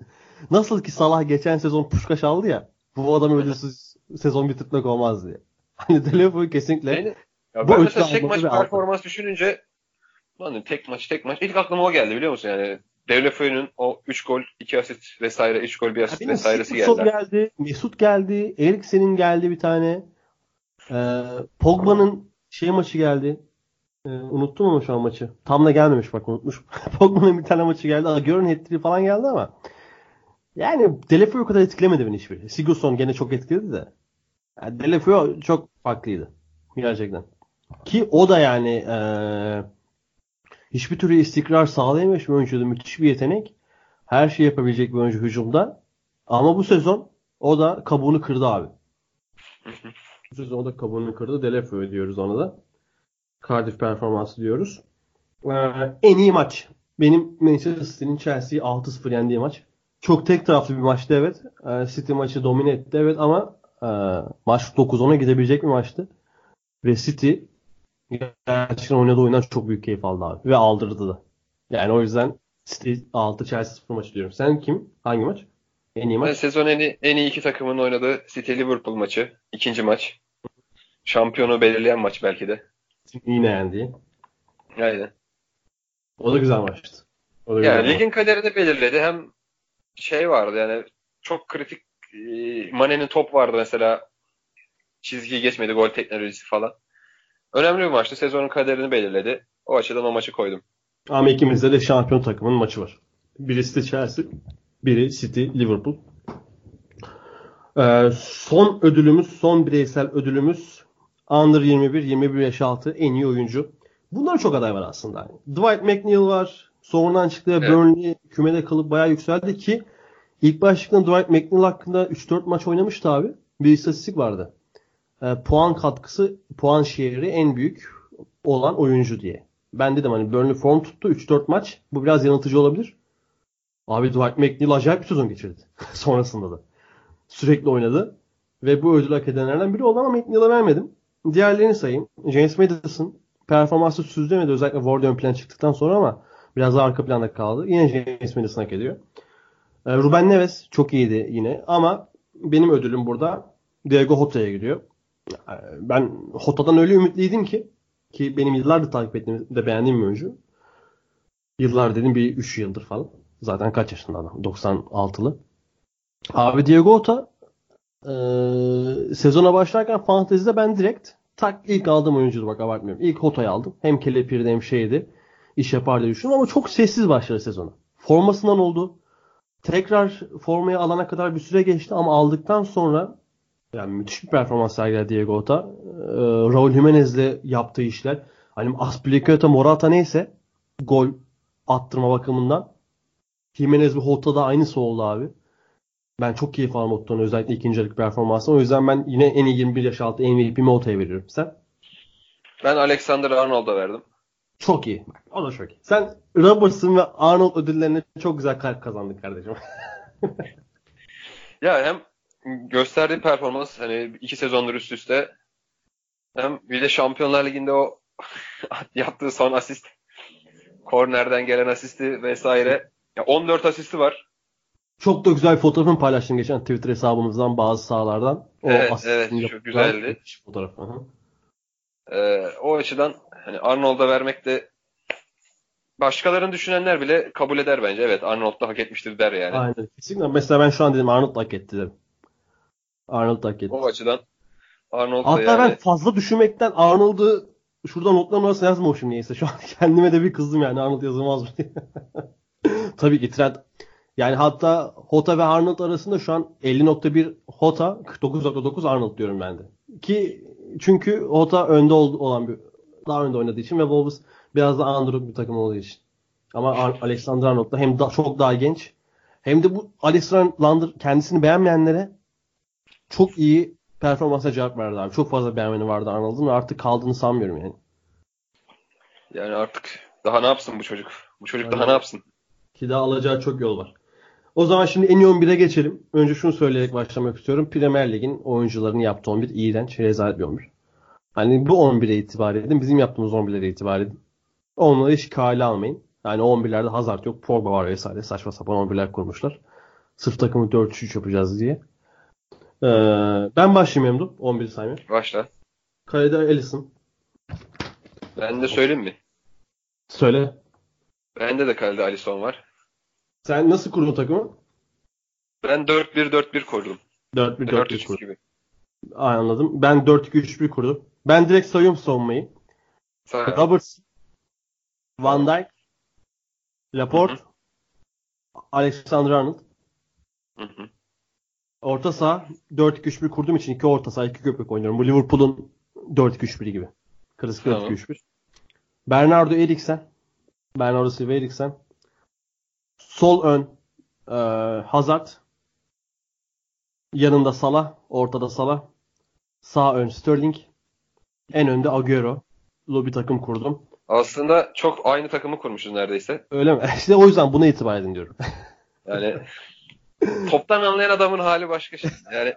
[SPEAKER 2] nasıl ki Salah geçen sezon Puşkaş aldı ya bu adam ödülsüz sezon bitirmek olmaz diye. Hani Delefo'yu kesinlikle
[SPEAKER 3] Yani, ya
[SPEAKER 2] Bu
[SPEAKER 3] ben mesela tek maç performans düşününce lan tek maç tek maç. İlk aklıma o geldi biliyor musun yani. Deulofeu'nun o 3 gol, 2 asist vesaire, 3 gol, 1 asist
[SPEAKER 2] Benim
[SPEAKER 3] vesairesi geldi.
[SPEAKER 2] geldi. Mesut geldi. Eriksen'in geldi bir tane. Ee, Pogba'nın şey maçı geldi. Ee, unuttum ama şu an maçı. Tam da gelmemiş bak unutmuşum. Pogba'nın bir tane maçı geldi. Agüero'nun hat falan geldi ama yani Delefeu o kadar etkilemedi beni hiçbiri. Sigurdsson gene çok etkiledi de. Yani Delefeu çok farklıydı. Gerçekten. Ki o da yani ee, hiçbir türlü istikrar sağlayamamış bir oyuncuydu. Müthiş bir yetenek. Her şeyi yapabilecek bir oyuncu hücumda. Ama bu sezon o da kabuğunu kırdı abi. bu sezon o da kabuğunu kırdı. Delefeu diyoruz ona da. Cardiff performansı diyoruz. Ee, en iyi maç. Benim Manchester City'nin Chelsea'yi 6-0 yendiği maç. Çok tek taraflı bir maçtı evet. Ee, City maçı domine etti evet ama e, maç 9-10'a gidebilecek bir maçtı. Ve City gerçekten oynadığı oyundan çok büyük keyif aldı abi. Ve aldırdı da. Yani o yüzden City 6 Chelsea 0 maçı diyorum. Sen kim? Hangi maç? En iyi
[SPEAKER 3] Ben
[SPEAKER 2] maç?
[SPEAKER 3] sezon en iyi, en iyi iki takımın oynadığı City Liverpool maçı. ikinci maç. Şampiyonu belirleyen maç belki de.
[SPEAKER 2] Yine yendiği.
[SPEAKER 3] Aynen.
[SPEAKER 2] O da güzel maçtı. O da güzel
[SPEAKER 3] Yani
[SPEAKER 2] maç.
[SPEAKER 3] ligin kaderini belirledi. Hem şey vardı yani çok kritik Mane'nin top vardı mesela. Çizgiyi geçmedi gol teknolojisi falan. Önemli bir maçtı. Sezonun kaderini belirledi. O açıdan o maçı koydum.
[SPEAKER 2] Ama ikimizde de şampiyon takımın maçı var. Biri City Chelsea, biri City Liverpool. Ee, son ödülümüz, son bireysel ödülümüz Under 21, 21 yaş altı en iyi oyuncu. Bunlar çok aday var aslında. Dwight McNeil var. Sonradan çıktı ve
[SPEAKER 3] Evet.
[SPEAKER 2] Burnley kümede kalıp bayağı yükseldi ki ilk başlıkta Dwight McNeil hakkında 3-4 maç oynamıştı abi. Bir istatistik vardı. Ee, puan katkısı, puan şehri en büyük olan oyuncu diye. Ben dedim hani Burnley form tuttu 3-4 maç. Bu biraz yanıltıcı olabilir. Abi Dwight McNeil acayip bir sezon geçirdi. Sonrasında da. Sürekli oynadı. Ve bu ödül hak edenlerden biri oldu ama McNeil'e vermedim. Diğerlerini sayayım. James Madison performansı sürdüremedi özellikle Ward ön plana çıktıktan sonra ama biraz daha arka planda kaldı. Yine James Madison hak ediyor. Ee, Ruben Neves çok iyiydi yine ama benim ödülüm burada Diego Jota'ya gidiyor. Ee, Ben Jota'dan öyle ümitliydim ki ki benim yıllardır takip ettiğim de beğendiğim bir oyuncu. Yıllar dedim bir 3 yıldır falan. Zaten kaç yaşında adam? 96'lı. Abi Diego Jota eee, sezona başlarken fantezide ben direkt tak ilk aldığım oyuncuydu bak abartmıyorum. İlk Jota'yı aldım. Hem kelepirdi hem şeydi. İş yapar diye düşündüm ama çok sessiz başladı sezona. Formasından oldu. Tekrar formaya alana kadar bir süre geçti ama aldıktan sonra yani müthiş bir performans sergiledi Diego Jota. Ee, Raul Jimenez'le yaptığı işler. Hani Aspilicueta, Morata neyse gol attırma bakımından Jimenez ve Jota da aynısı oldu abi. Ben çok keyif aldım Otto'nun özellikle ikinci yarı performansından. O yüzden ben yine en iyi 21 yaş altı MVP'mi Otto'ya veriyorum. Sen?
[SPEAKER 3] Ben Alexander Arnold'a verdim.
[SPEAKER 2] Çok iyi. Bak, O da çok iyi. Sen Robertson ve Arnold ödüllerine çok güzel kalp kazandın kardeşim.
[SPEAKER 3] Ya hem gösterdiği performans hani iki sezondur üst üste hem bir de Şampiyonlar Ligi'nde o yaptığı son asist kornerden gelen asisti vesaire. Ya 14 asisti var.
[SPEAKER 2] Çok da güzel fotoğrafını paylaştım geçen Twitter hesabımızdan bazı sahalardan. O
[SPEAKER 3] Evet, evet, çok güzeldi.
[SPEAKER 2] müthiş Fotoğraf. Hı hı.
[SPEAKER 3] Ee, o açıdan hani Arnold'a vermek de başkalarını düşünenler bile kabul eder bence. Evet Arnold da hak etmiştir der yani.
[SPEAKER 2] Aynen. Kesinlikle. Mesela ben şu an dedim Arnold hak etti dedim. Arnold hak etti.
[SPEAKER 3] O açıdan Arnold
[SPEAKER 2] Hatta
[SPEAKER 3] yani.
[SPEAKER 2] ben fazla düşünmekten Arnold'u şuradan notların arasına yazmamışım neyse. Şu an kendime de bir kızdım yani Arnold yazılmaz mı diye. Tabii ki Trent. Yani hatta Hota ve Arnold arasında şu an 50.1 Hota 49.9 Arnold diyorum ben de. Ki çünkü Hota önde ol- olan bir daha önde oynadığı için ve Wolves biraz da underdog bir takım olduğu için. Ama Alexander Arnold da hem da çok daha genç hem de bu Alexander kendisini beğenmeyenlere çok iyi performansa cevap verdi abi. Çok fazla beğenmeni vardı Arnold'un ve artık kaldığını sanmıyorum yani.
[SPEAKER 3] Yani artık daha ne yapsın bu çocuk? Bu çocuk daha
[SPEAKER 2] Aynen.
[SPEAKER 3] ne yapsın?
[SPEAKER 2] Ki daha alacağı çok yol var. O zaman şimdi en iyi 11'e geçelim. Önce şunu söyleyerek başlamak istiyorum. Premier Lig'in oyuncularını yaptığı 11 iğrenç, rezalet bir 11. Hani bu 11'e itibar edin. Bizim yaptığımız 11'lere itibar edin. Onları hiç kale almayın. Yani 11'lerde Hazard yok. Pogba var vesaire. Saçma sapan 11'ler kurmuşlar. Sırf takımı 4-3 yapacağız diye. Ee, ben başlayayım Emre. 11'i saymaya.
[SPEAKER 3] Başla.
[SPEAKER 2] Kalede Alisson.
[SPEAKER 3] Ben de söyleyeyim mi?
[SPEAKER 2] Söyle.
[SPEAKER 3] Bende de kalede Alisson var.
[SPEAKER 2] Sen nasıl kurdun takımı?
[SPEAKER 3] Ben 4-1-4-1 kurdum.
[SPEAKER 2] 4-1-4-1
[SPEAKER 3] 4-3
[SPEAKER 2] kurdum.
[SPEAKER 3] gibi.
[SPEAKER 2] Ay, Anladım. Ben 4-2-3-1 kurdum. Ben direkt sayıyorum savunmayı.
[SPEAKER 3] Sağ
[SPEAKER 2] Roberts, Van Dijk, Laporte, Alexander Arnold.
[SPEAKER 3] Hı hı.
[SPEAKER 2] Orta saha 4-2-3-1 kurduğum için iki orta saha iki köpek oynuyorum. Bu Liverpool'un 4-2-3-1'i gibi. Klasik
[SPEAKER 3] Tamam.
[SPEAKER 2] 4-2-3-1. Bernardo Eriksen. Bernardo Silva Eriksen. Sol ön e, Hazard. Yanında Salah. Ortada Salah. Sağ ön Sterling. En önde Agüero. bir takım kurdum.
[SPEAKER 3] Aslında çok aynı takımı kurmuşuz neredeyse.
[SPEAKER 2] Öyle mi? İşte o yüzden buna itibar edin diyorum.
[SPEAKER 3] Yani toptan anlayan adamın hali başka şey. Yani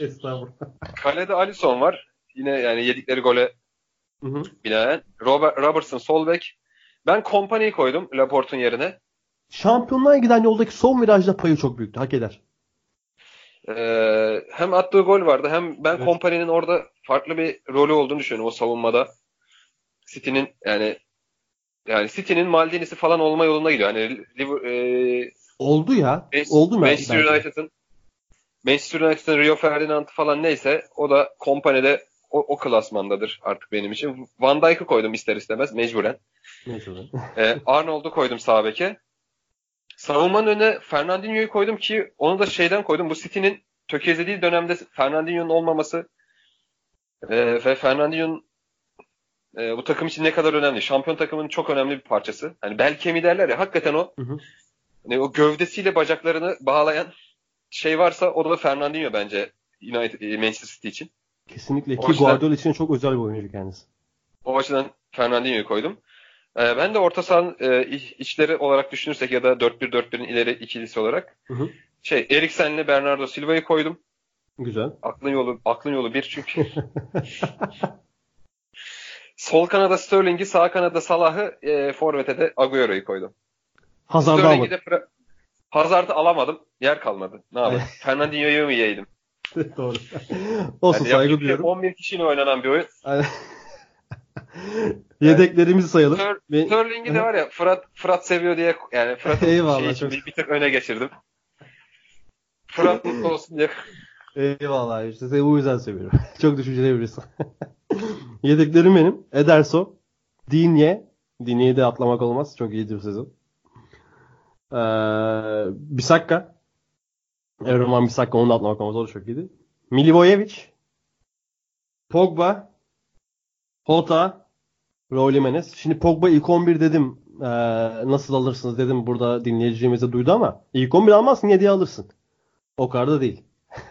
[SPEAKER 2] Estağfurullah.
[SPEAKER 3] kalede Alisson var. Yine yani yedikleri gole
[SPEAKER 2] Hı hı.
[SPEAKER 3] binaen. Robert, Robertson sol bek. Ben Kompany'yi koydum Laporte'un yerine.
[SPEAKER 2] Şampiyonluğa giden yoldaki son virajda payı çok büyüktü. Hak eder.
[SPEAKER 3] Ee, hem attığı gol vardı hem ben
[SPEAKER 2] Evet.
[SPEAKER 3] Kompany'nin orada farklı bir rolü olduğunu düşünüyorum o savunmada. City'nin yani yani City'nin Maldini'si falan olma yolunda gidiyor. Hani e,
[SPEAKER 2] Oldu ya.
[SPEAKER 3] Manchester-
[SPEAKER 2] Oldu mu?
[SPEAKER 3] Manchester? United'ın Manchester United'ın Rio Ferdinand falan neyse o da Kompany'de o, o klasmandadır artık benim için. Van Dijk'ı koydum ister istemez mecburen.
[SPEAKER 2] Be.
[SPEAKER 3] Ee, Arnold'u koydum sağ beke. Savunmanın önüne Fernandinho'yu koydum ki onu da şeyden koydum. Bu City'nin tökezlediği dönemde Fernandinho'nun olmaması e, ve Fernandinho'nun e, bu takım için ne kadar önemli. Şampiyon takımının çok önemli bir parçası. Hani bel kemiği derler ya hakikaten o.
[SPEAKER 2] Hı hı.
[SPEAKER 3] Hani o gövdesiyle bacaklarını bağlayan şey varsa o da Fernandinho bence United, e, Manchester City için.
[SPEAKER 2] Kesinlikle.
[SPEAKER 3] O
[SPEAKER 2] Ki
[SPEAKER 3] açıdan-
[SPEAKER 2] Guardiola için çok özel bir oyuncu kendisi.
[SPEAKER 3] O açıdan Fernandinho'yu koydum. Ee, ben de orta sahanın e, iç- içleri olarak düşünürsek ya da 4-1-4-1'in ileri ikilisi olarak
[SPEAKER 2] Hı hı.
[SPEAKER 3] şey Eriksen'le Bernardo Silva'yı koydum.
[SPEAKER 2] Güzel.
[SPEAKER 3] Aklın yolu aklın yolu bir çünkü. Sol kanada Sterling'i, sağ kanada Salah'ı, e, forvete de Agüero'yu koydum.
[SPEAKER 2] Hazard'ı
[SPEAKER 3] Sterling'i
[SPEAKER 2] almadı.
[SPEAKER 3] de Fra- Hazard'ı alamadım. Yer kalmadı. Ne yapayım? Fernandinho'yu mu yiyeydim?
[SPEAKER 2] Doğru. Olsun
[SPEAKER 3] Yani
[SPEAKER 2] saygı duyuyorum.
[SPEAKER 3] 11 kişiyle oynanan bir oyun.
[SPEAKER 2] Yedeklerimizi sayalım.
[SPEAKER 3] Sterling'i de var ya Fırat Fırat seviyor diye yani Fırat'ın
[SPEAKER 2] Eyvallah,
[SPEAKER 3] şey için bir, bir tık öne geçirdim. Fırat mutlu olsun diye.
[SPEAKER 2] Eyvallah işte seni bu yüzden seviyorum. Çok düşünceli birisin. Yedeklerim benim. Ederson, Dinye. Dinye'yi de atlamak olmaz. Çok iyidir sezon. Ee, Bisakka. Erman Bisakka onu da atlamak olmaz. O da çok iyiydi. Milivojevic. Pogba. Hota. Raul Jimenez. Şimdi Pogba ilk 11 dedim. Ee, nasıl alırsınız dedim. Burada dinleyicilerimiz duydu ama ilk 11 almazsın 7'ye alırsın. O kadar da değil.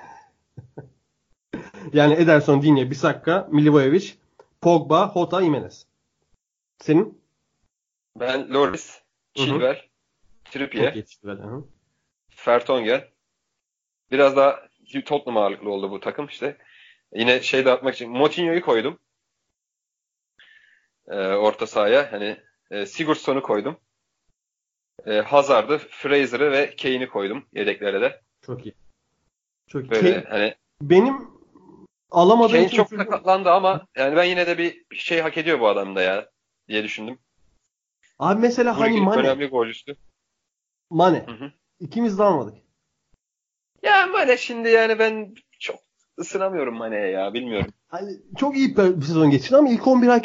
[SPEAKER 2] Yani Ederson, Digne, Bisakka, Milivojevic, Pogba, Hota, Jimenez. Senin?
[SPEAKER 3] Ben Loris. Chilwell, Trippier. Fertongen. Biraz daha Tottenham ağırlıklı oldu bu takım işte. Yine şey dağıtmak için Moutinho'yu koydum. Ee, orta sahaya. Hani e, Sigurdsson'u koydum. E, Hazard'ı, Fraser'ı ve Kane'i koydum yedeklere de.
[SPEAKER 2] Çok iyi. Çok iyi.
[SPEAKER 3] Böyle
[SPEAKER 2] Kane-
[SPEAKER 3] hani
[SPEAKER 2] benim alamadığım
[SPEAKER 3] Kane çok sakatlandı ama yani ben yine de bir şey hak ediyor bu adam da ya diye düşündüm.
[SPEAKER 2] Abi mesela
[SPEAKER 3] Bu
[SPEAKER 2] hani Mane,
[SPEAKER 3] önemli golcüsü.
[SPEAKER 2] Mane.
[SPEAKER 3] Hı hı.
[SPEAKER 2] İkimiz de almadık.
[SPEAKER 3] Ya Mane şimdi yani ben çok ısınamıyorum Mane'ye ya bilmiyorum.
[SPEAKER 2] Hani çok iyi bir sezon geçirdi ama ilk 11